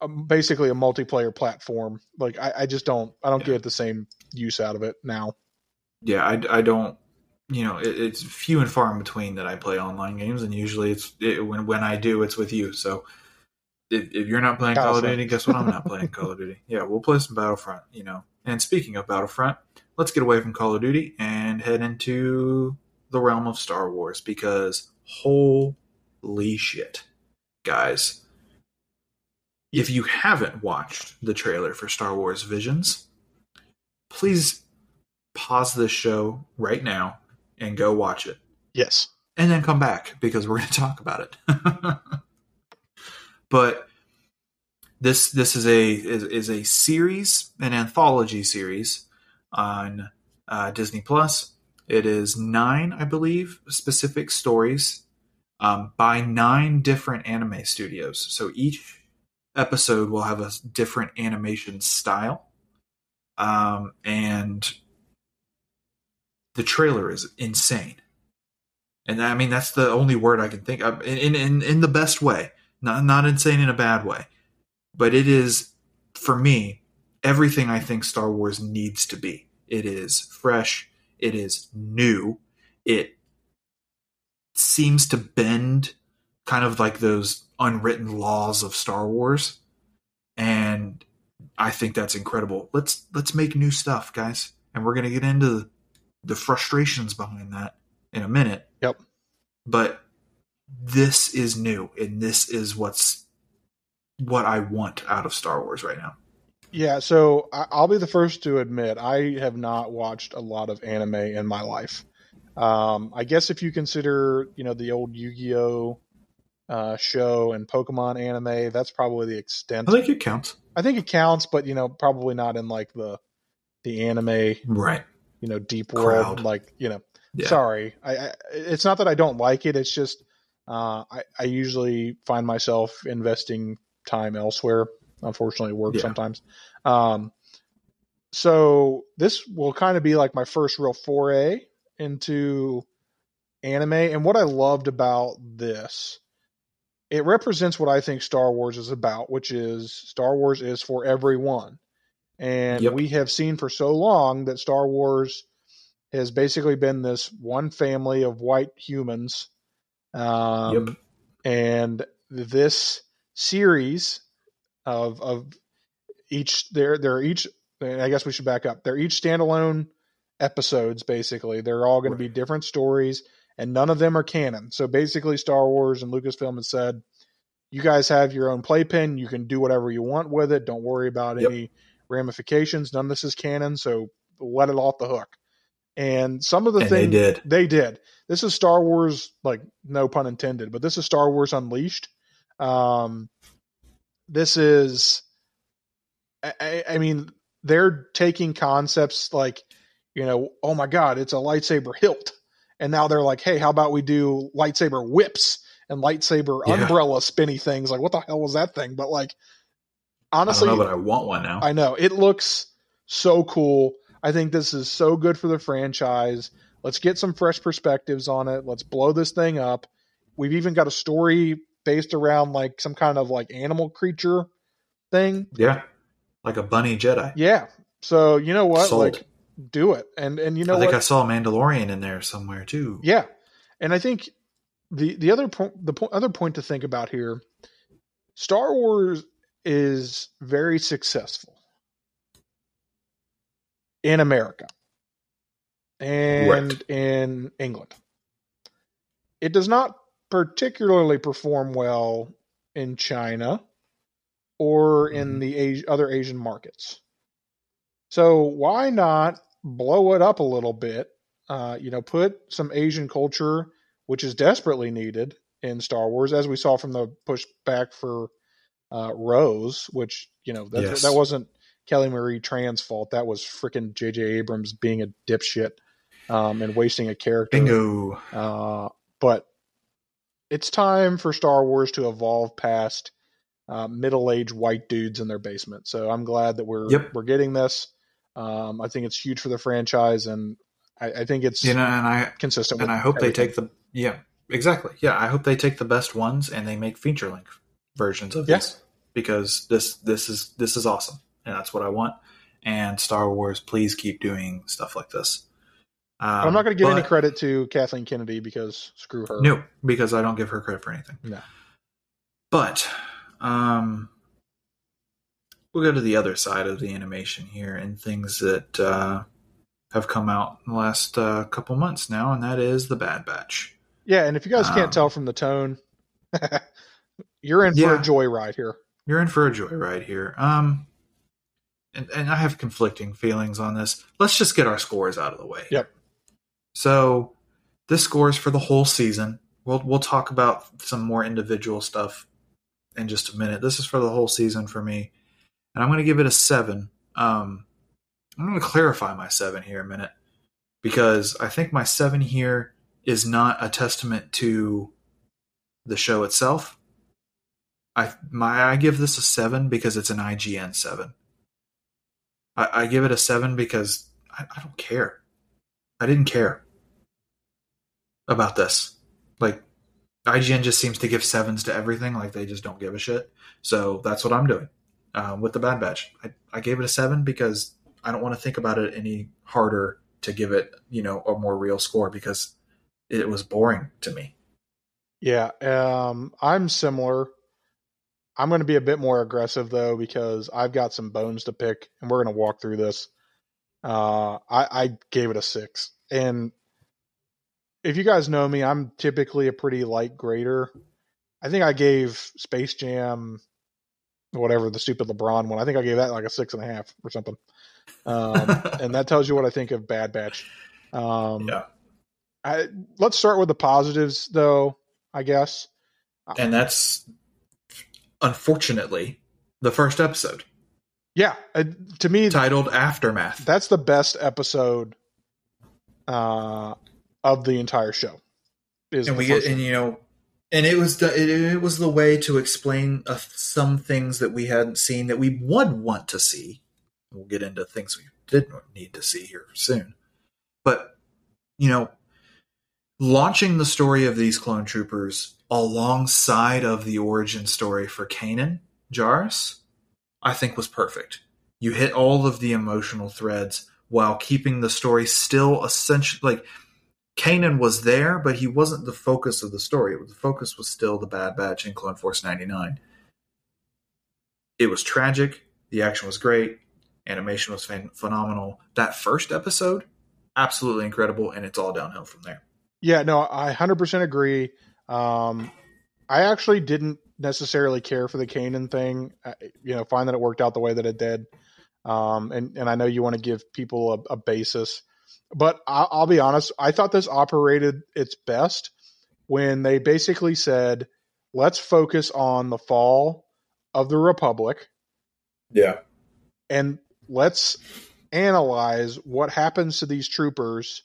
a basically a multiplayer platform. Like I, I just don't, I don't Yeah. get the same use out of it now. yeah, I, I don't. You know, it, it's few and far in between that I play online games, and usually it's it, when when I do, it's with you. So. If, if you're not playing Call of Duty, guess what? I'm not playing Call of Duty. Yeah, we'll play some Battlefront. You know, and speaking of Battlefront, let's get away from Call of Duty and head into the realm of Star Wars because holy shit, guys. If you haven't watched the trailer for Star Wars Visions, please pause this show right now and go watch it, Yes. and then come back because we're going to talk about it. but this this is a is, is a series, an anthology series on uh, Disney Plus. It is nine, I believe, specific stories um, by nine different anime studios. So each episode will have a different animation style, um, and the trailer is insane. And I mean that's the only word I can think of in in in the best way, not not insane in a bad way, but it is for me everything I think Star Wars needs to be. It is fresh. It is new. It seems to bend kind of like those unwritten laws of Star Wars. And I think that's incredible. Let's let's make new stuff, guys. And we're gonna get into the frustrations behind that in a minute. Yep. But this is new and this is what's what I want out of Star Wars right now. Yeah, so I'll be the first to admit I have not watched a lot of anime in my life. Um, I guess if you consider, you know, the old Yu-Gi-Oh uh, show and Pokemon anime, that's probably the extent. I think it counts. I think it counts, but you know, probably not in like the the anime, Right. you know, deep world. Crowd. Like, you know, Yeah. sorry, I, I it's not that I don't like it. It's just uh, I I usually find myself investing time elsewhere. Unfortunately, work Yeah. sometimes. Um, so this will kind of be like my first real foray into anime, and what I loved about this, it represents what I think Star Wars is about, which is Star Wars is for everyone. And Yep. we have seen for so long that Star Wars has basically been this one family of white humans. Um, Yep. And this series of of each they're they're each I guess we should back up. They're each standalone episodes basically. They're all going to be different stories and none of them are canon. So basically Star Wars and Lucasfilm has said you guys have your own playpen, you can do whatever you want with it. Don't worry about Yep. any ramifications. None of this is canon, so let it off the hook. And some of the And they things did. they did. This is Star Wars, like no pun intended, but this is Star Wars Unleashed. Um, this is, I- I, I mean, they're taking concepts like, you know, oh my god, it's a lightsaber hilt, and now they're like, hey, how about we do lightsaber whips and lightsaber Yeah. umbrella spinny things? Like, what the hell was that thing? But like, I honestly, don't know, but I want one now. I know it looks so cool. I think this is so good for the franchise. Let's get some fresh perspectives on it. Let's blow this thing up. We've even got a story based around like some kind of like animal creature thing. yeah. Like a bunny Jedi. Yeah. So you know what? Sold. Like do it. And and you know I think what? I saw a Mandalorian in there somewhere too. Yeah, and I think the the other point the po- other point to think about here, Star Wars is very successful in America and Right. in England. It does not particularly perform well in China or in Mhm. the Asi- other Asian markets. So why not blow it up a little bit? Uh, you know, put some Asian culture, which is desperately needed in Star Wars, as we saw from the pushback for uh, Rose, which you know that Yes. that wasn't Kelly Marie Tran's fault. That was freaking J.J. Abrams being a dipshit um, and wasting a character. Bingo. Uh, but it's time for Star Wars to evolve past uh, middle-aged white dudes in their basement. So I'm glad that we're Yep. we're getting this. Um, I think it's huge for the franchise, and I, I think it's You know, and I consistent. and with I hope everything. they take the yeah exactly yeah I hope they take the best ones and they make feature length versions of Yes. this because this this is this is awesome and that's what I want and Star Wars please keep doing stuff like this. Um, I'm not going to give any credit to Kathleen Kennedy because screw her. No, because I don't give her credit for anything. No. But um we'll go to the other side of the animation here and things that uh have come out in the last uh, couple months now, and that is the Bad Batch. Yeah, and if you guys can't Um, tell from the tone, you're in for Yeah. a joyride here. You're in for a joyride here. Um, and, and I have conflicting feelings on this. Let's just get our scores out of the way. Yep. So this scores for the whole season. We'll we'll talk about some more individual stuff in just a minute. This is for the whole season for me, and I'm going to give it a seven. Um, I'm going to clarify my seven here a minute because I think my seven here is not a testament to the show itself. I my I give this a seven because it's an IGN seven. I, I give it a seven because I, I don't care. I didn't care about this. Like IGN just seems to give sevens to everything. Like they just don't give a shit. So that's what I'm doing uh, with the Bad Batch. I, I gave it a seven because I don't want to think about it any harder to give it, you know, a more real score because it was boring to me. Yeah, um, I'm similar. I'm going to be a bit more aggressive though because I've got some bones to pick, and we're going to walk through this. Uh, I, I gave it a six, and if you guys know me, I'm typically a pretty light grader. I think I gave Space Jam, whatever the stupid LeBron one. I think I gave that like a six and a half or something. Um, and that tells you what I think of Bad Batch. Um, yeah. I, let's start with the positives, though. I guess, and that's unfortunately the first episode. Yeah, uh, to me, titled Aftermath. That's the best episode uh, of the entire show. Is and we get, and you know, and it was the it, it was the way to explain uh, some things that we hadn't seen that we would want to see. We'll get into things we didn't need to see here soon, but you know, launching the story of these clone troopers alongside of the origin story for Kanan Jarrus, I think was perfect. You hit all of the emotional threads while keeping the story still essentially like Kanan was there, but he wasn't the focus of the story. The focus was still the Bad Batch in Clone Force 99. It was tragic. The action was great. Animation was phenomenal. That first episode, absolutely incredible, and it's all downhill from there. Yeah, no, I 100% agree. Um, I actually didn't necessarily care for the Kanan thing. I, you know, find that it worked out the way that it did. Um, and and I know you want to give people a, a basis, but I'll, I'll be honest. I thought this operated its best when they basically said, "Let's focus on the fall of the Republic." Yeah, and let's analyze what happens to these troopers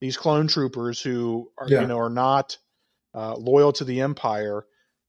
these clone troopers who are yeah. you know are not uh, loyal to the empire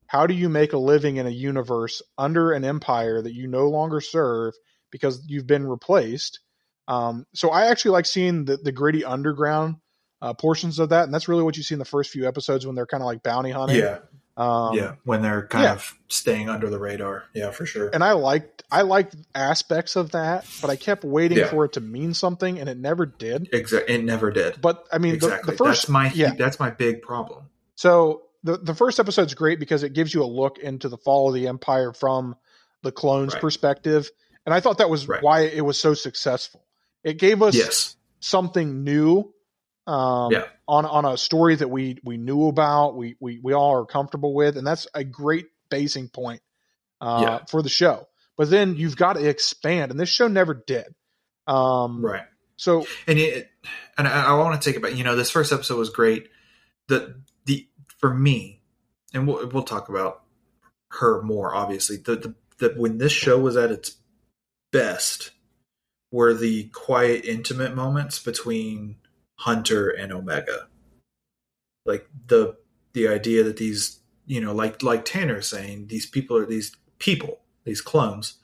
how do you make a living in a universe under an empire that you no longer serve because you've been replaced um, so i actually like seeing the, the gritty underground uh, portions of that and that's really what you see in the first few episodes when they're kind of like bounty hunting yeah um, yeah, when they're kind yeah. of staying under the radar. Yeah, for sure. And I liked I liked aspects of that, but I kept waiting yeah. for it to mean something, and it never did. Exactly, it never did. But I mean, exactly. the, the first that's my yeah. that's my big problem. So the the first episode's great because it gives you a look into the fall of the empire from the clones' right. perspective, and I thought that was right. why it was so successful. It gave us yes. something new um, yeah. on on a story that we we knew about, we we we all are comfortable with, and that's a great basing point uh, yeah. for the show. But then you've got to expand, and this show never did. Um, right. So and it, and I, I want to take it back. You know, this first episode was great. The the for me, and we'll we'll talk about her more. Obviously, the the, the when this show was at its best were the quiet, intimate moments between Hunter and Omega. Like the the idea that these you know like like Tanner saying these people are these people these clones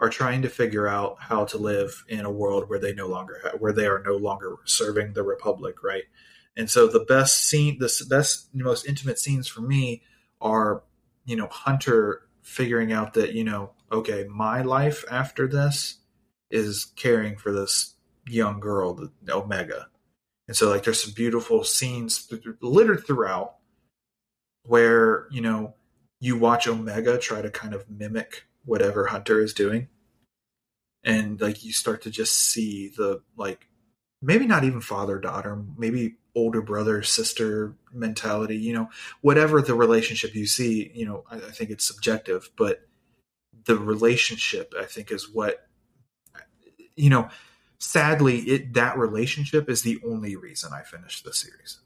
are trying to figure out how to live in a world where they no longer where they are no longer serving the republic right and so the best scene the best most intimate scenes for me are you know hunter figuring out that you know okay my life after this is caring for this young girl omega and so, like, there's some beautiful scenes littered throughout where, you know, you watch Omega try to kind of mimic whatever Hunter is doing. And, like, you start to just see the, like, maybe not even father daughter, maybe older brother sister mentality, you know, whatever the relationship you see, you know, I, I think it's subjective, but the relationship, I think, is what you know, sadly, it that relationship is the only reason I finished the series.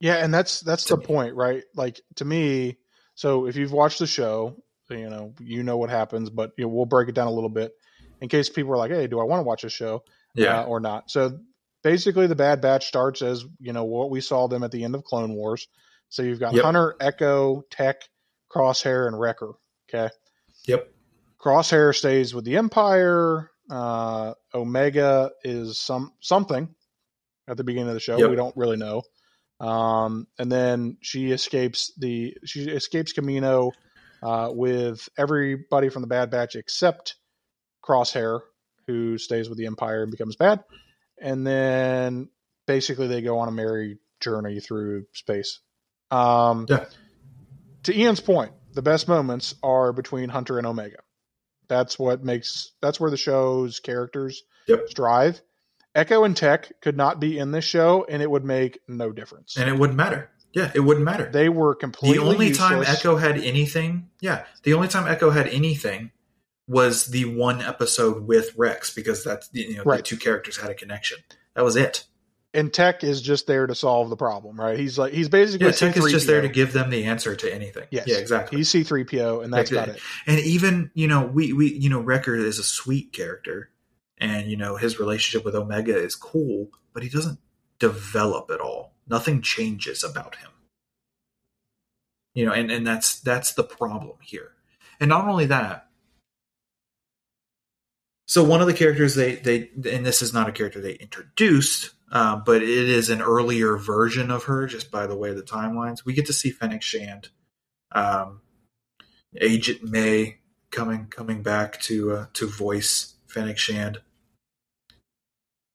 Yeah, and that's that's To the me. point, right? Like to me, so if you've watched the show, you know you know what happens, but you know, we'll break it down a little bit in case people are like, "Hey, do I want to watch a show Yeah, uh, or not?" So basically, the Bad Batch starts as you know what we saw them at the end of Clone Wars. So you've got Yep. Hunter, Echo, Tech, Crosshair, and Wrecker. Okay, yep, Crosshair stays with the Empire. Uh, Omega is some something at the beginning of the show. Yep. We don't really know. Um, and then she escapes the she escapes Kamino uh, with everybody from the Bad Batch except Crosshair, who stays with the Empire and becomes bad. And then basically they go on a merry journey through space. Um, Yeah. To Ian's point, the best moments are between Hunter and Omega. That's what makes that's where the show's characters Yep. strive. Echo and Tech could not be in this show, and it would make no difference. and it wouldn't matter. Yeah, it wouldn't matter. they were completely the only time. Echo had anything, yeah, the only time Echo had anything was the one episode with Rex because that's you know the two characters had a connection. That was it. And Tech is just there to solve the problem, right? He's like he's basically Yeah, Tech is just there to give them the answer to anything. Yes. Yeah, exactly. He's C three PO, and that's about it. and even you know we we you know Wrecker is a sweet character, and you know his relationship with Omega is cool, but he doesn't develop at all. Nothing changes about him. You know, and and that's that's the problem here. And not only that. So one of the characters they they and this is not a character they introduced, uh, but it is an earlier version of her. Just by the way, the timelines we get to see Fennec Shand, um, Agent May coming coming back to uh, to voice Fennec Shand.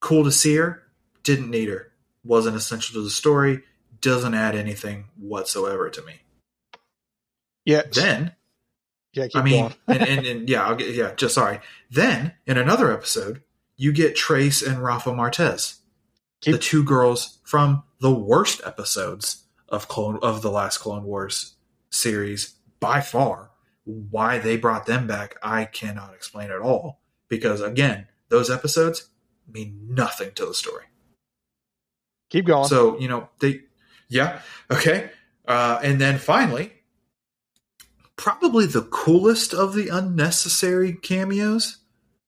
Cool to see her. Didn't need her. Wasn't essential to the story. Doesn't add anything whatsoever to me. Yeah, Then yeah. Keep I mean, and, and, and yeah, I'll get yeah. Just sorry. Then in another episode, you get Trace and Rafa Martez, Keep- the two girls from the worst episodes of Clone of the last Clone Wars series by far. Why they brought them back, I cannot explain at all. Because again, those episodes mean nothing to the story. Keep going. So you know they, yeah, okay, uh, and then finally, probably the coolest of the unnecessary cameos,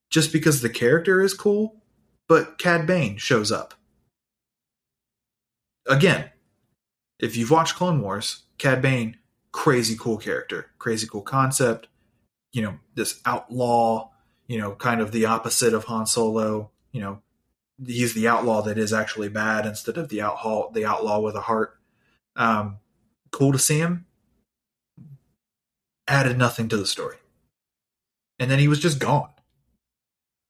just because the character is cool. But Cad Bane shows up again. If you've watched Clone Wars, Cad Bane, crazy cool character, crazy cool concept. You know, this outlaw. You know, kind of the opposite of Han Solo. You know, he's the outlaw that is actually bad instead of the outlaw the outlaw with a heart. Um, cool to see him. Added nothing to the story, and then he was just gone.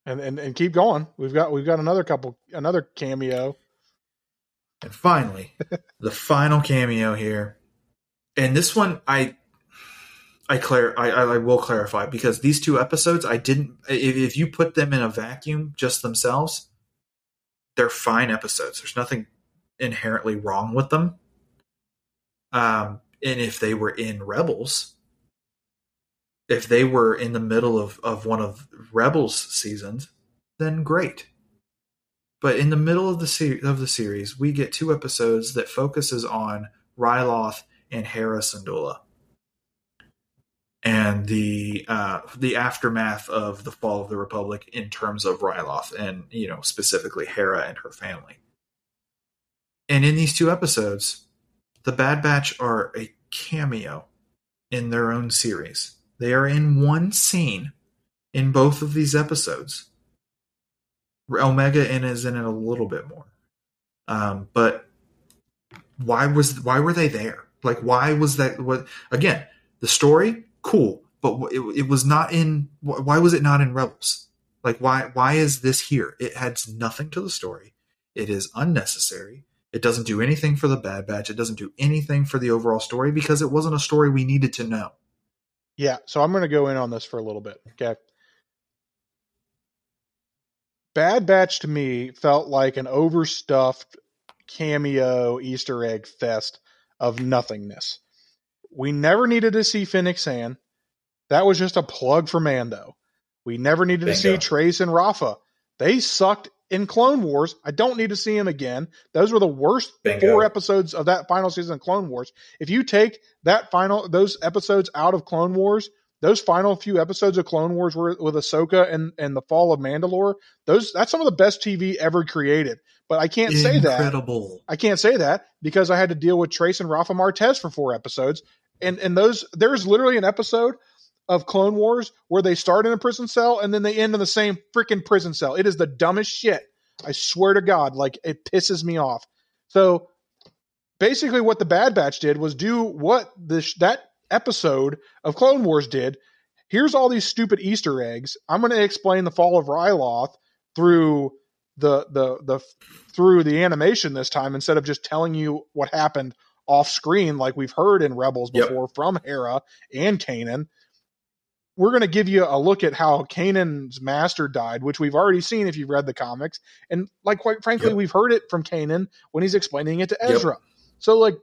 and, and and keep going. We've got we've got another couple another cameo. And finally, the final cameo here, and this one I. I clar- I, I I will clarify because these two episodes I didn't if, if you put them in a vacuum just themselves they're fine episodes. There's nothing inherently wrong with them. Um and if they were in rebels if they were in the middle of of one of rebels seasons then great but in the middle of the of the series we get two episodes that focuses on Ryloth and Hera Syndulla and the uh, the aftermath of the fall of the Republic in terms of Ryloth and you know specifically Hera and her family. And in these two episodes, the Bad Batch are a cameo in their own series. They are in one scene in both of these episodes. Omega in is in it a little bit more, um, but why was why were they there? Like why was that? What again? The story cool, but it, it was not in. Why was it not in Rebels? Like why why is this here? It adds nothing to the story. It is unnecessary. It doesn't do anything for the Bad Batch. It doesn't do anything for the overall story because it wasn't a story we needed to know. Yeah, so I'm going to go in on this for a little bit. Okay. Bad Batch to me felt like an overstuffed cameo Easter egg fest of nothingness. We never needed to see Fennec Shand. That was just a plug for Mando. We never needed to see Trace and Rafa. They sucked in Clone Wars. I don't need to see them again. Those were the worst Bingo. four episodes of that final season of Clone Wars. If you take that final those episodes out of Clone Wars, those final few episodes of Clone Wars were with Ahsoka and and the fall of Mandalore. Those that's some of the best TV ever created. But I can't say that. Incredible. I can't say that because I had to deal with Trace and Rafa Martez for four episodes. And and those there's literally an episode of Clone Wars where they start in a prison cell and then they end in the same freaking prison cell. It is the dumbest shit. I swear to God, like it pisses me off. So basically, what the Bad Batch did was do what this that episode of Clone Wars did. Here's all these stupid Easter eggs. I'm going to explain the fall of Ryloth through the the the through the animation this time instead of just telling you what happened off screen like we've heard in Rebels Yep. before from Hera and Kanan. We're going to give you a look at how Kanan's master died, which we've already seen if you've read the comics, and like quite frankly, Yep. we've heard it from Kanan when he's explaining it to Yep. Ezra. So like,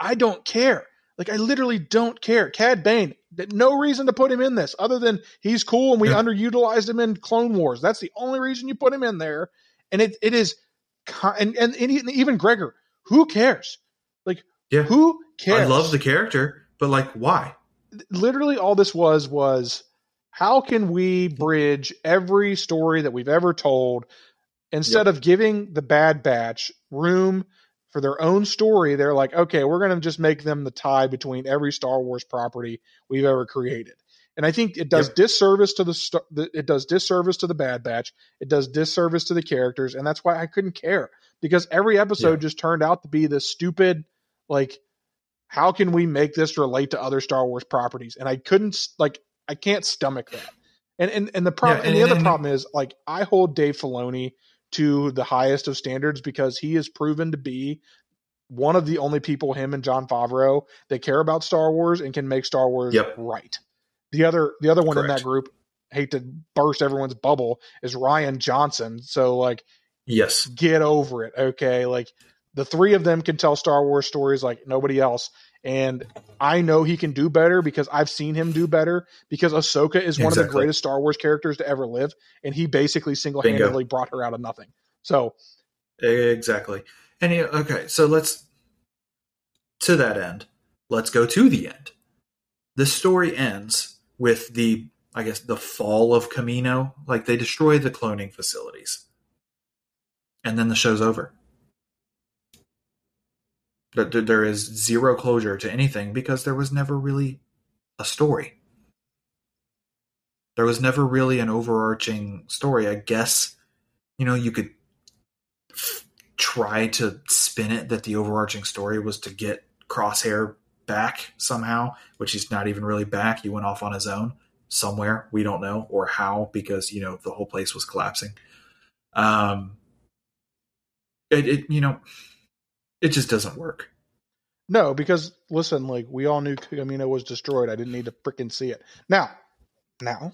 I don't care. Like I literally don't care. Cad Bane, no reason to put him in this other than he's cool and we Yeah. underutilized him in Clone Wars. That's the only reason you put him in there. And it it is, and and, and even Gregor, who cares? Like Yeah. who cares? I love the character, but like, why? literally all this was was how can we bridge every story that we've ever told instead of giving the bad batch room for their own story they're like okay we're going to just make them the tie between every star wars property we've ever created and i think it does Yep. disservice to the, the it does disservice to the bad batch it does disservice to the characters and that's why i couldn't care because every episode Yeah. just turned out to be this stupid like how can we make this relate to other Star Wars properties? And I couldn't like I can't stomach that. And and and the problem Yeah, and, the and- other and- problem is like I hold Dave Filoni to the highest of standards because he is proven to be one of the only people him and Jon Favreau that care about Star Wars and can make Star Wars Yep. right. The other the other one in that group hate to burst everyone's bubble is Rian Johnson. So like Yes. get over it. Okay. Like the three of them can tell Star Wars stories like nobody else. And I know he can do better because I've seen him do better because Ahsoka is one of the greatest Star Wars characters to ever live. And he basically single handedly brought her out of nothing. So Exactly. And okay, so let's to that end, let's go to the end. The story ends with the I guess the fall of Kamino, like they destroy the cloning facilities. And then the show's over. That there- is zero closure to anything because there was never really a story. There was never really an overarching story. I guess, you know, you could try to spin it that the overarching story was to get Crosshair back somehow, which he's not even really back. He went off on his own somewhere. We don't know or how because you know the whole place was collapsing. Um, it, it you know, it just doesn't work. no, because listen, like we all knew Kamino was destroyed. I didn't need to freaking see it. Now, now,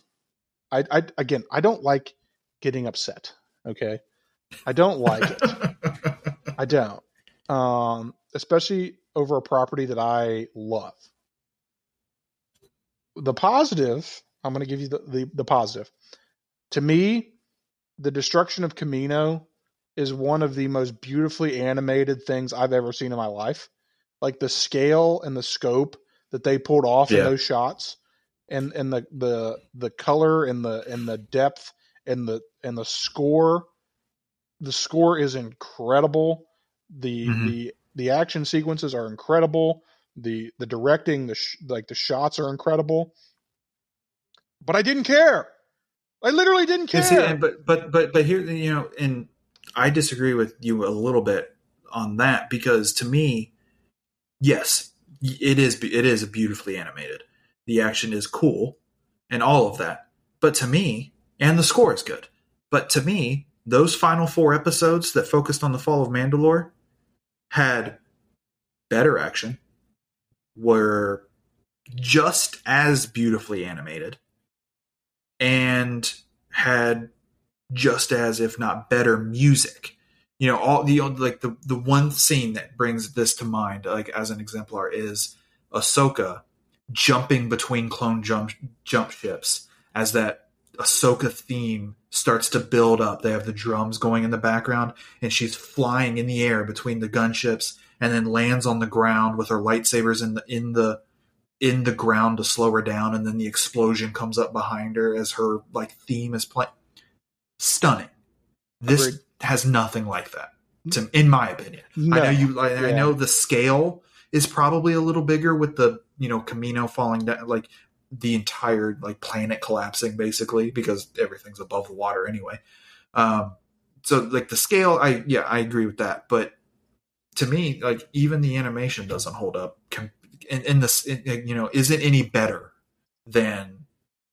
I, I again, I don't like getting upset. Okay, I don't like it. I don't. Um, especially over a property that I love. The positive, I'm going to give you the, the, the positive. To me, the destruction of Kamino is one of the most beautifully animated things I've ever seen in my life. Like the scale and the scope that they pulled off in those shots and and the the the color and the and the depth and the and the score the score is incredible. The Mhm. the the action sequences are incredible. The the directing the sh- like the shots are incredible. But i didn't care. I literally didn't care. see, but but but but here you know, and I disagree with you a little bit on that because to me, yes, it is it is beautifully animated. The action is cool and all of that. But to me, and the score is good. But to me, those final four episodes that focused on the fall of Mandalore had better action, were just as beautifully animated, and had just as if not better music you know all the like the the one scene that brings this to mind like as an exemplar is ahsoka jumping between clone jump jump ships as that Ahsoka theme starts to build up. They have the drums going in the background, and she's flying in the air between the gunships, and then lands on the ground with her lightsabers in the in the in the ground to slow her down, and then the explosion comes up behind her as her like theme is playing. Stunning. This Agreed. has nothing like that, to, in my opinion. No. I know you. I, I know the scale is probably a little bigger with the you know Kamino falling down, like the entire like planet collapsing basically because everything's above the water anyway. Um, so like the scale, I yeah, I agree with that. But to me, like even the animation doesn't hold up. Com- in, in this, you know, isn't any better than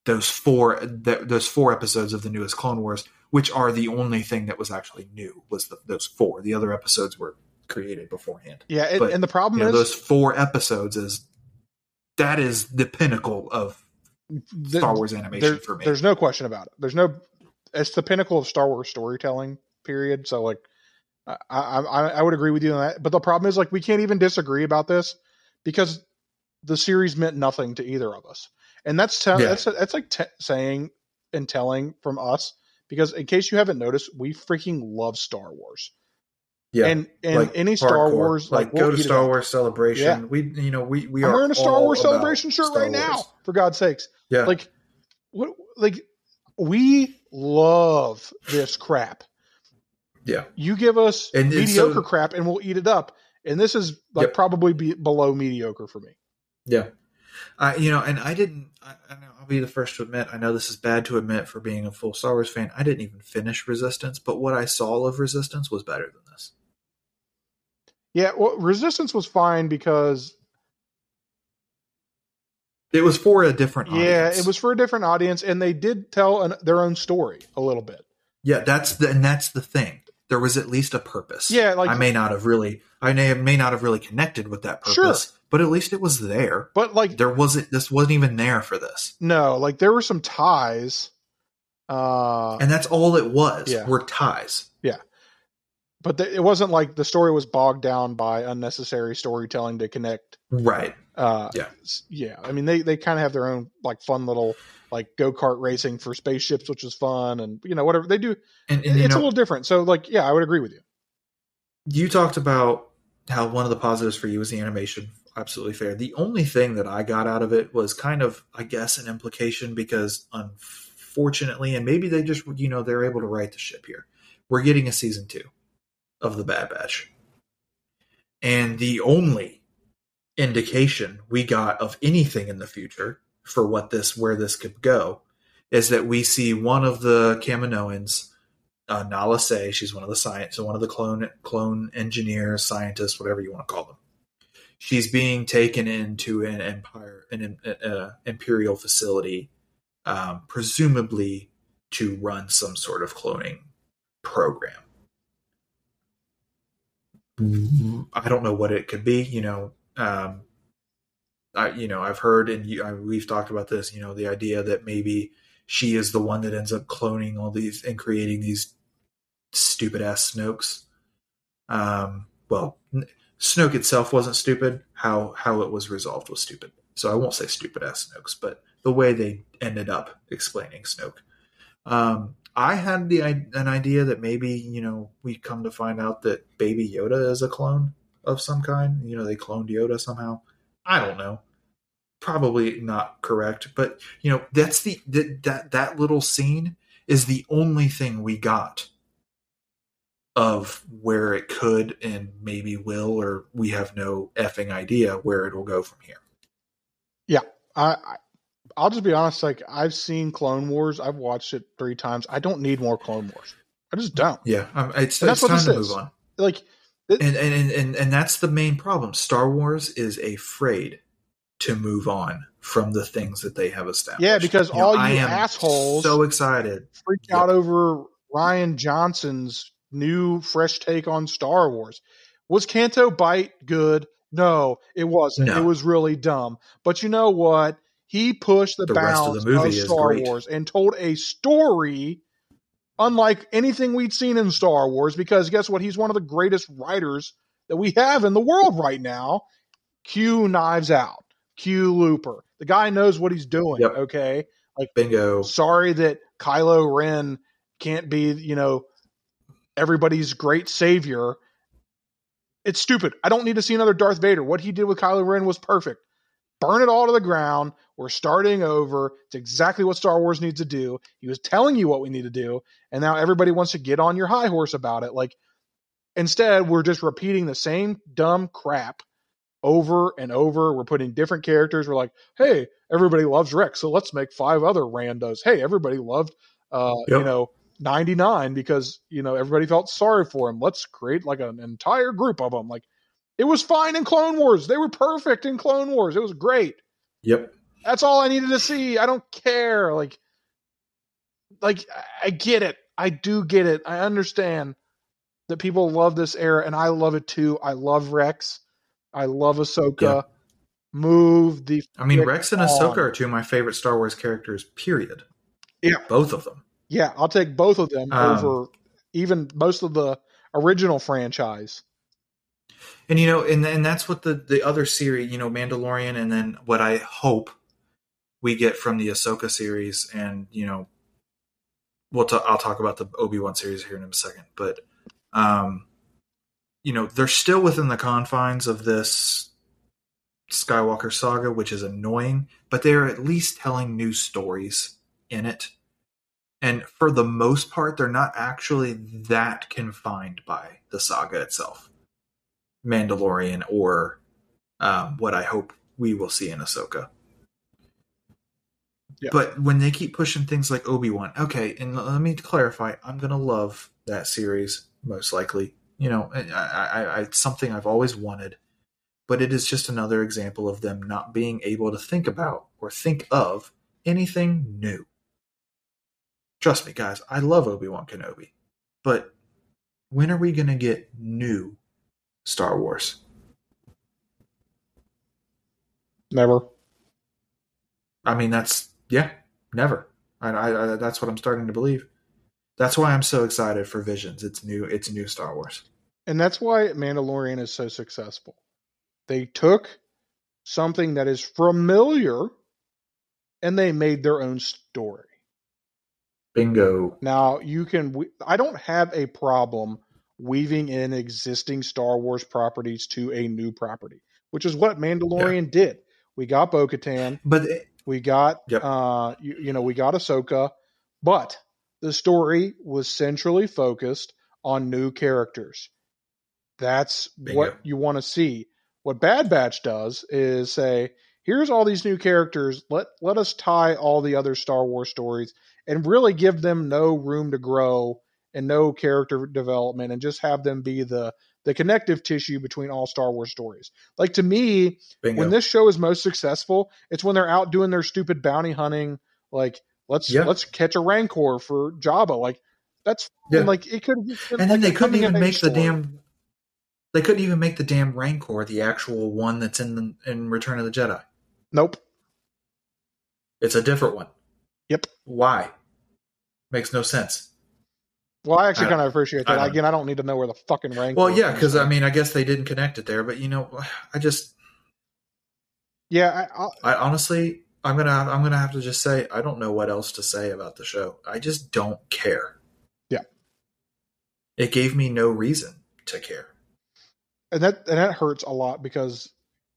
those four th- those four episodes of the newest Clone Wars, which are the only thing that was actually new. Was the, those four? The other episodes were created beforehand. Yeah, and, But, and the problem You know, is those four episodes is that is the pinnacle of the- Star Wars animation there- for me. There's no question about it. There's no. It's the pinnacle of Star Wars storytelling. Period. So like, I I, I I would agree with you on that. But the problem is like we can't even disagree about this because the series meant nothing to either of us, and that's te- Yeah. that's that's like te- saying and telling from us because in case you haven't noticed, we freaking love Star Wars. yeah, and and like, any Star hardcore. Wars like, we'll go to Star. Wars Celebration. Yeah. We you know we we I'm are wearing a Star Wars celebration shirt Star right now. For God's sakes, Yeah, like what like we love this crap yeah, you give us And- and mediocre so- crap and we'll eat it up and this is like Yep. probably be below mediocre for me yeah. I you know, and I didn't. I, I know I'll be the first to admit. I know this is bad to admit for being a full Star Wars fan. I didn't even finish Resistance, but what I saw of Resistance was better than this. yeah well resistance was fine because It was for a different Audience. yeah it was for a different audience and they did tell an, their own story a little bit Yeah, that's the and that's the thing. There was at least a purpose. Yeah, like- I may not have really, I may may not have really connected with that purpose, Sure. But at least it was there. but like There wasn't. This wasn't even there for this, no like there were some ties uh and that's all it was. Yeah. Were ties. Yeah. But the, it wasn't like the story was bogged down by unnecessary storytelling to connect Right. uh Yeah. yeah i mean they they kind of have their own like fun little like go-kart racing for spaceships which is fun and you know whatever they do And, and it's know, a little different so like yeah i would agree with you you talked about how one of the positives for you was the animation. Absolutely fair. The only thing that I got out of it was kind of, I guess, an implication because unfortunately, and maybe they just, you know, they're able to right the ship here. We're getting a season two of the Bad Batch. And the only indication we got of anything in the future for what this, where this could go, is that we see one of the Kaminoans uh, Nala Se. She's one of the science, so one of the clone clone engineers, scientists, whatever you want to call them. She's being taken into an empire, an uh, imperial facility, um, presumably to run some sort of cloning program. I don't know what it could be. You know, um, I you know I've heard and you, I, we've talked about this. You know, the idea that maybe she is the one that ends up cloning all these and creating these stupid ass Snokes. Um, well, Snoke itself wasn't stupid. How how it was resolved was stupid. So I won't say stupid ass Snokes, but the way they ended up explaining Snoke. Um, I had the an idea that maybe you know we come to find out that Baby Yoda is a clone of some kind. You know, they cloned Yoda somehow. I don't know. Probably not correct, but you know that's the that that, that little scene is the only thing we got of where it could and maybe will, or we have no effing idea where it'll go from here. Yeah, I I'll just be honest. Like I've seen Clone Wars. I've watched it three times. I don't need more Clone Wars. I just don't. Yeah, um, it's, it's time to is. move on. Like and and, and and and that's the main problem. Star Wars is afraid to move on from the things that they have established. Yeah, because know, all I you assholes so excited. freak out over Rian Johnson's new fresh take on Star Wars. Was Canto Bight good? No, it wasn't. No. It was really dumb. But you know what? He pushed the, The rest of bounds the movie of Star great. Wars and told a story unlike anything we'd seen in Star Wars. Because guess what? He's one of the greatest writers that we have in the world right now. Cue Knives Out. Cue Looper. The guy knows what he's doing. Yep. Okay Like Bingo. sorry that Kylo Ren can't be, you know, everybody's great savior. It's stupid. I don't need to see another Darth Vader. What he did with Kylo Ren was perfect. Burn it all to the ground. We're starting over. It's exactly what Star Wars needs to do. He was telling you what we need to do, and now everybody wants to get on your high horse about it. Like, instead, we're just repeating the same dumb crap over and over. We're putting different characters. We're like, hey, everybody loves Rex, so let's make five other randos. Hey, everybody loved, uh, Yep. you know, 99 because you know everybody felt sorry for him. Let's create like an entire group of them. Like, it was fine in Clone Wars. They were perfect in Clone Wars. It was great. Yep. That's all I needed to see. I don't care. Like, like I- get it. I do get it. I understand that people love this era, and I love it too. I love Rex. I love Ahsoka. Yeah. Move the. I mean, Rex and on. Ahsoka are two of my favorite Star Wars characters. Period. Yeah. both of them. Yeah, I'll take both of them Um, over even most of the original franchise. And you know, and and that's what the the other series, you know, Mandalorian, and then what I hope we get from the Ahsoka series, and you know, we'll ta- I'll talk about the Obi Wan series here in a second, but um, you know, they're still within the confines of this Skywalker saga, which is annoying, but they're at least telling new stories in it. And for the most part, they're not actually that confined by the saga itself. Mandalorian or um, what I hope we will see in Ahsoka. Yeah. But when they keep pushing things like Obi Wan, okay, and let me clarify, I'm gonna love that series most likely. You know, I, I, I, it's something I've always wanted, but it is just another example of them not being able to think about or think of anything new. Trust me, guys, I love Obi Wan Kenobi, but when are we gonna get new Star Wars? Never. I mean, that's yeah, never. I, I, I that's what I'm starting to believe. That's why I'm so excited for Visions. It's new. It's new Star Wars. And that's why Mandalorian is so successful. They took something that is familiar and they made their own story. Bingo. Now, you can, we- I don't have a problem weaving in existing Star Wars properties to a new property, which is what Mandalorian did. We got Bo Katan, But it- we got, Yep. uh, you, you know, we got Ahsoka, but the story was centrally focused on new characters. That's Bingo. what you want to see. What Bad Batch does is say, here's all these new characters. Let let us tie all the other Star Wars stories and really give them no room to grow and no character development and just have them be the the connective tissue between all Star Wars stories. Like to me, bingo. when this show is most successful, it's when they're out doing their stupid bounty hunting. Like let's Yeah. let's catch a rancor for Jabba. Like that's Yeah. like it could. and then they couldn't even make the damn. They couldn't even make the damn Rancor the actual one that's in the, in Return of the Jedi. Nope. It's a different one. Yep. Why? Makes no sense. Well, I actually I kind of appreciate that. don't- Again, I don't need to know where the fucking rancor. Well, yeah, because I mean, I guess they didn't connect it there, but you know, I just, yeah, I, I honestly, I'm gonna, I'm gonna have to just say, I don't know what else to say about the show. I just don't care. Yeah. It gave me no reason to care. and that and that hurts a lot because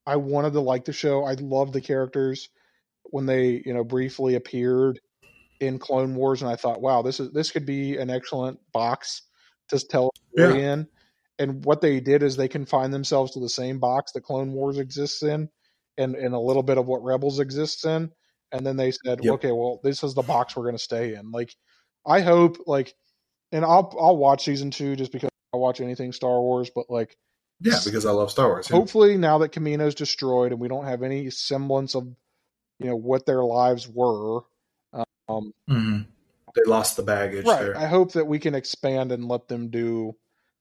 I wanted to like the show. I loved the characters when they you know briefly appeared in Clone Wars, and I thought, wow, this is this could be an excellent box to tell story in. And what they did is they confined themselves to the same box that Clone Wars exists in, and and a little bit of what Rebels exists in. And then they said, Yep. okay, well, this is the box we're going to stay in. Like, I hope like, and I'll I'll watch season two just because I watch anything Star Wars, but like Yeah, because I love Star Wars. yeah. hopefully now that Kamino's destroyed and we don't have any semblance of you know what their lives were um mm-hmm. They lost the baggage right there. i hope that we can expand and let them do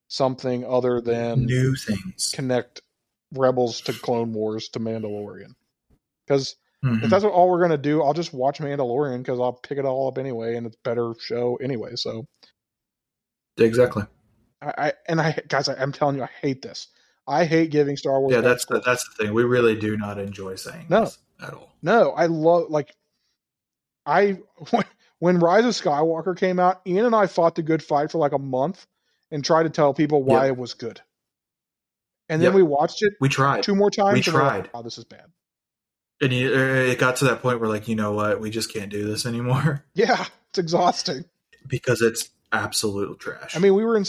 something other than New things. connect rebels to clone wars to mandalorian because Mhm. if that's what all we're going to do i'll just watch mandalorian because i'll pick it all up anyway and it's a better show anyway so Exactly. i, I and i guys I, i'm telling you i hate this i hate giving star wars Yeah, that's the, that's the thing. We really do not enjoy saying No. this at all. No, I love like I when Rise of Skywalker came out, Ian and I fought the good fight for like a month and tried to tell people why Yep. it was good. And then Yep. we watched it We tried. two more times. We and we're like, tried. oh, this is bad. And you, uh, it got to that point where, like, you know what? We just can't do this anymore Yeah, it's exhausting. because it's absolute trash. I mean, we were in.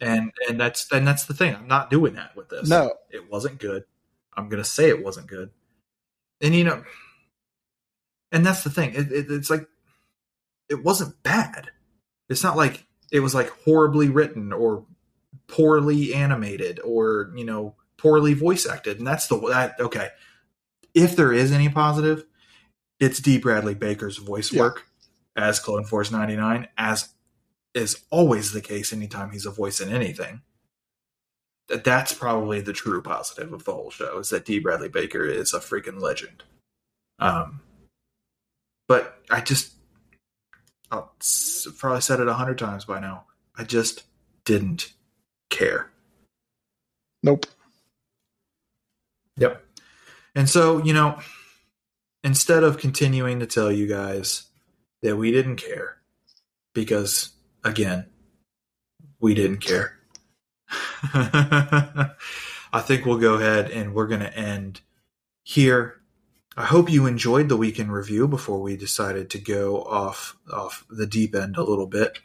and and that's and that's the thing. I'm not doing that with this. No, it wasn't good. I'm gonna say it wasn't good. And you know, and that's the thing. It, it, it's like it wasn't bad. It's not like it was like horribly written or poorly animated or you know poorly voice acted. And that's the that okay. If there is any positive, it's D. Bradley Baker's voice Yeah. work as Clone Force 99, as is always the case anytime he's a voice in anything. That that's probably the true positive of the whole show is that D. Bradley Baker is a freaking legend. Um, but I just I'll s- probably said it a hundred times by now. I just didn't care. nope. Yep. And so, you know, instead of continuing to tell you guys that we didn't care, because again, we didn't care, I think we'll go ahead and we're going to end here. I hope you enjoyed the weekend review before we decided to go off off the deep end a little bit.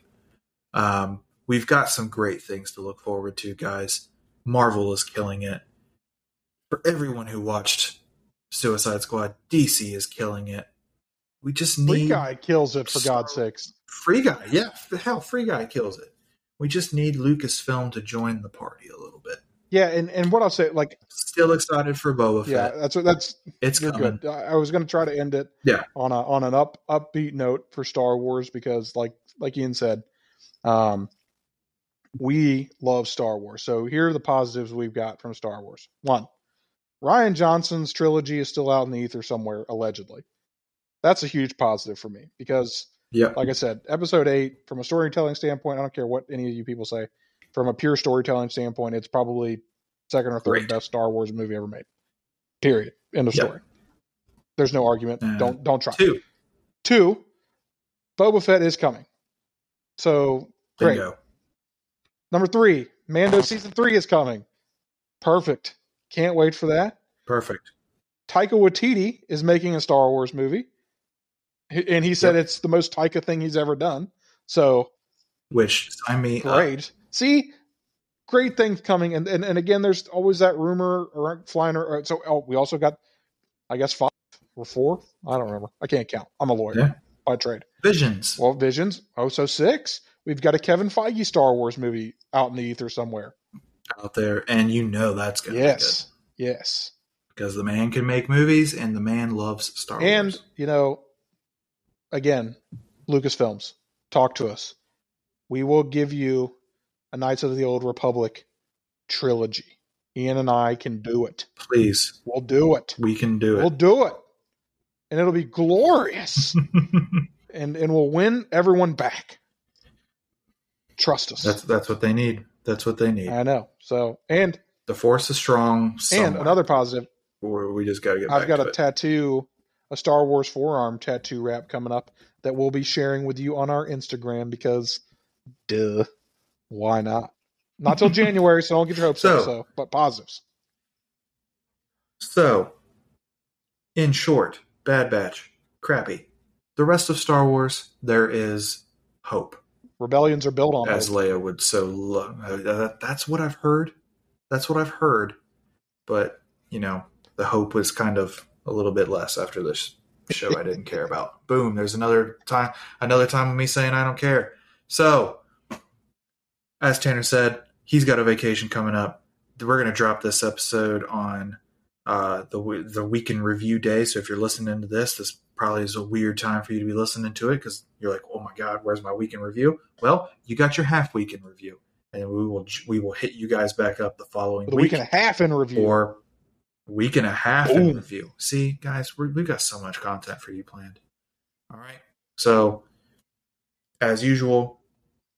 Um, we've got some great things to look forward to, guys. Marvel is killing it for everyone who watched Suicide Squad, DC is killing it. We just need Free guy kills it for God's sakes. Free Guy. Yeah, hell, Free Guy kills it. We just need Lucasfilm to join the party a little bit. Yeah, and and what I'll say, like, Still excited for Boba yeah, Fett. that's what that's it's coming. good. I I was going to try to end it, Yeah. on a on an up upbeat note for Star Wars because, like like Ian said, um, we love Star Wars. So here are the positives we've got from Star Wars. One, Rian Johnson's trilogy is still out in the ether somewhere, allegedly. That's a huge positive for me because yeah, like I said, episode eight, from a storytelling standpoint, I don't care what any of you people say. From a pure storytelling standpoint, it's probably second or third Great. best Star Wars movie ever made. Period. End of Yep. story. There's no argument. Uh, don't don't try. Two. Two, Boba Fett is coming. So great. Bingo. Number three, Mando season three is coming. Perfect. Can't wait for that. Perfect. Taika Waititi is making a Star Wars movie, and he said Yep. it's the most Taika thing he's ever done. So Which sign me up. great. See, great things coming, and, and and again, there's always that rumor around flying. Or, so oh, we also got, I guess five or four. I don't remember. I can't count. I'm a lawyer Yeah. by trade. Visions. Well, Visions. Oh, so six. We've got a Kevin Feige Star Wars movie out in the ether somewhere. out there, and you know that's gonna Yes, be yes. because the man can make movies, and the man loves Star And Wars. you know, again, Lucasfilms, talk to us. We will give you a Knights of the Old Republic trilogy. Ian and I can do it. Please, We'll do it. we can do it. We'll do it. And it'll be glorious. and and we'll win everyone back. Trust us. that's that's what they need. That's what they need. I know. So and the force is strong. and another positive, we just got to get. I've got a it. tattoo, a Star Wars forearm tattoo wrap coming up that we'll be sharing with you on our Instagram because duh. Why not? Not till January, so don't get your hopes So- up. So but positives. So, in short, Bad Batch, crappy. The rest of Star Wars, there is hope, Rebellions are built on as hope. Leia would so love. Uh, that's what I've heard. That's what I've heard. But you know, the hope was kind of a little bit less after this show. I didn't care about. Boom. There's another time. Another time of me saying I don't care. So, as Tanner said, he's got a vacation coming up. We're going to drop this episode on uh, the the weekend review day. So if you're listening to this, this probably is a weird time for you to be listening to it because you're like, oh my god, where's my weekend review? Well, you got your half weekend review, and we will we will hit you guys back up the following a week, week and a half in review. or week and a half in review. See, guys, we're, we've got so much content for you planned. All right, so as usual,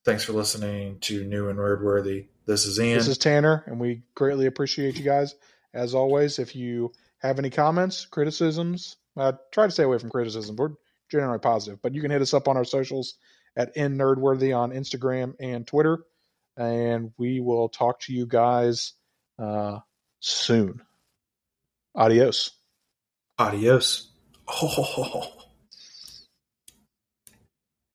Thanks for listening to New and Nerdworthy. This is Ian. This is Tanner, and we greatly appreciate you guys. As always, if you have any comments, criticisms, uh, try to stay away from criticism. We're generally positive, but you can hit us up on our socials at N Nerdworthy on Instagram and Twitter, and we will talk to you guys uh, soon. Adios. Adios. Oh.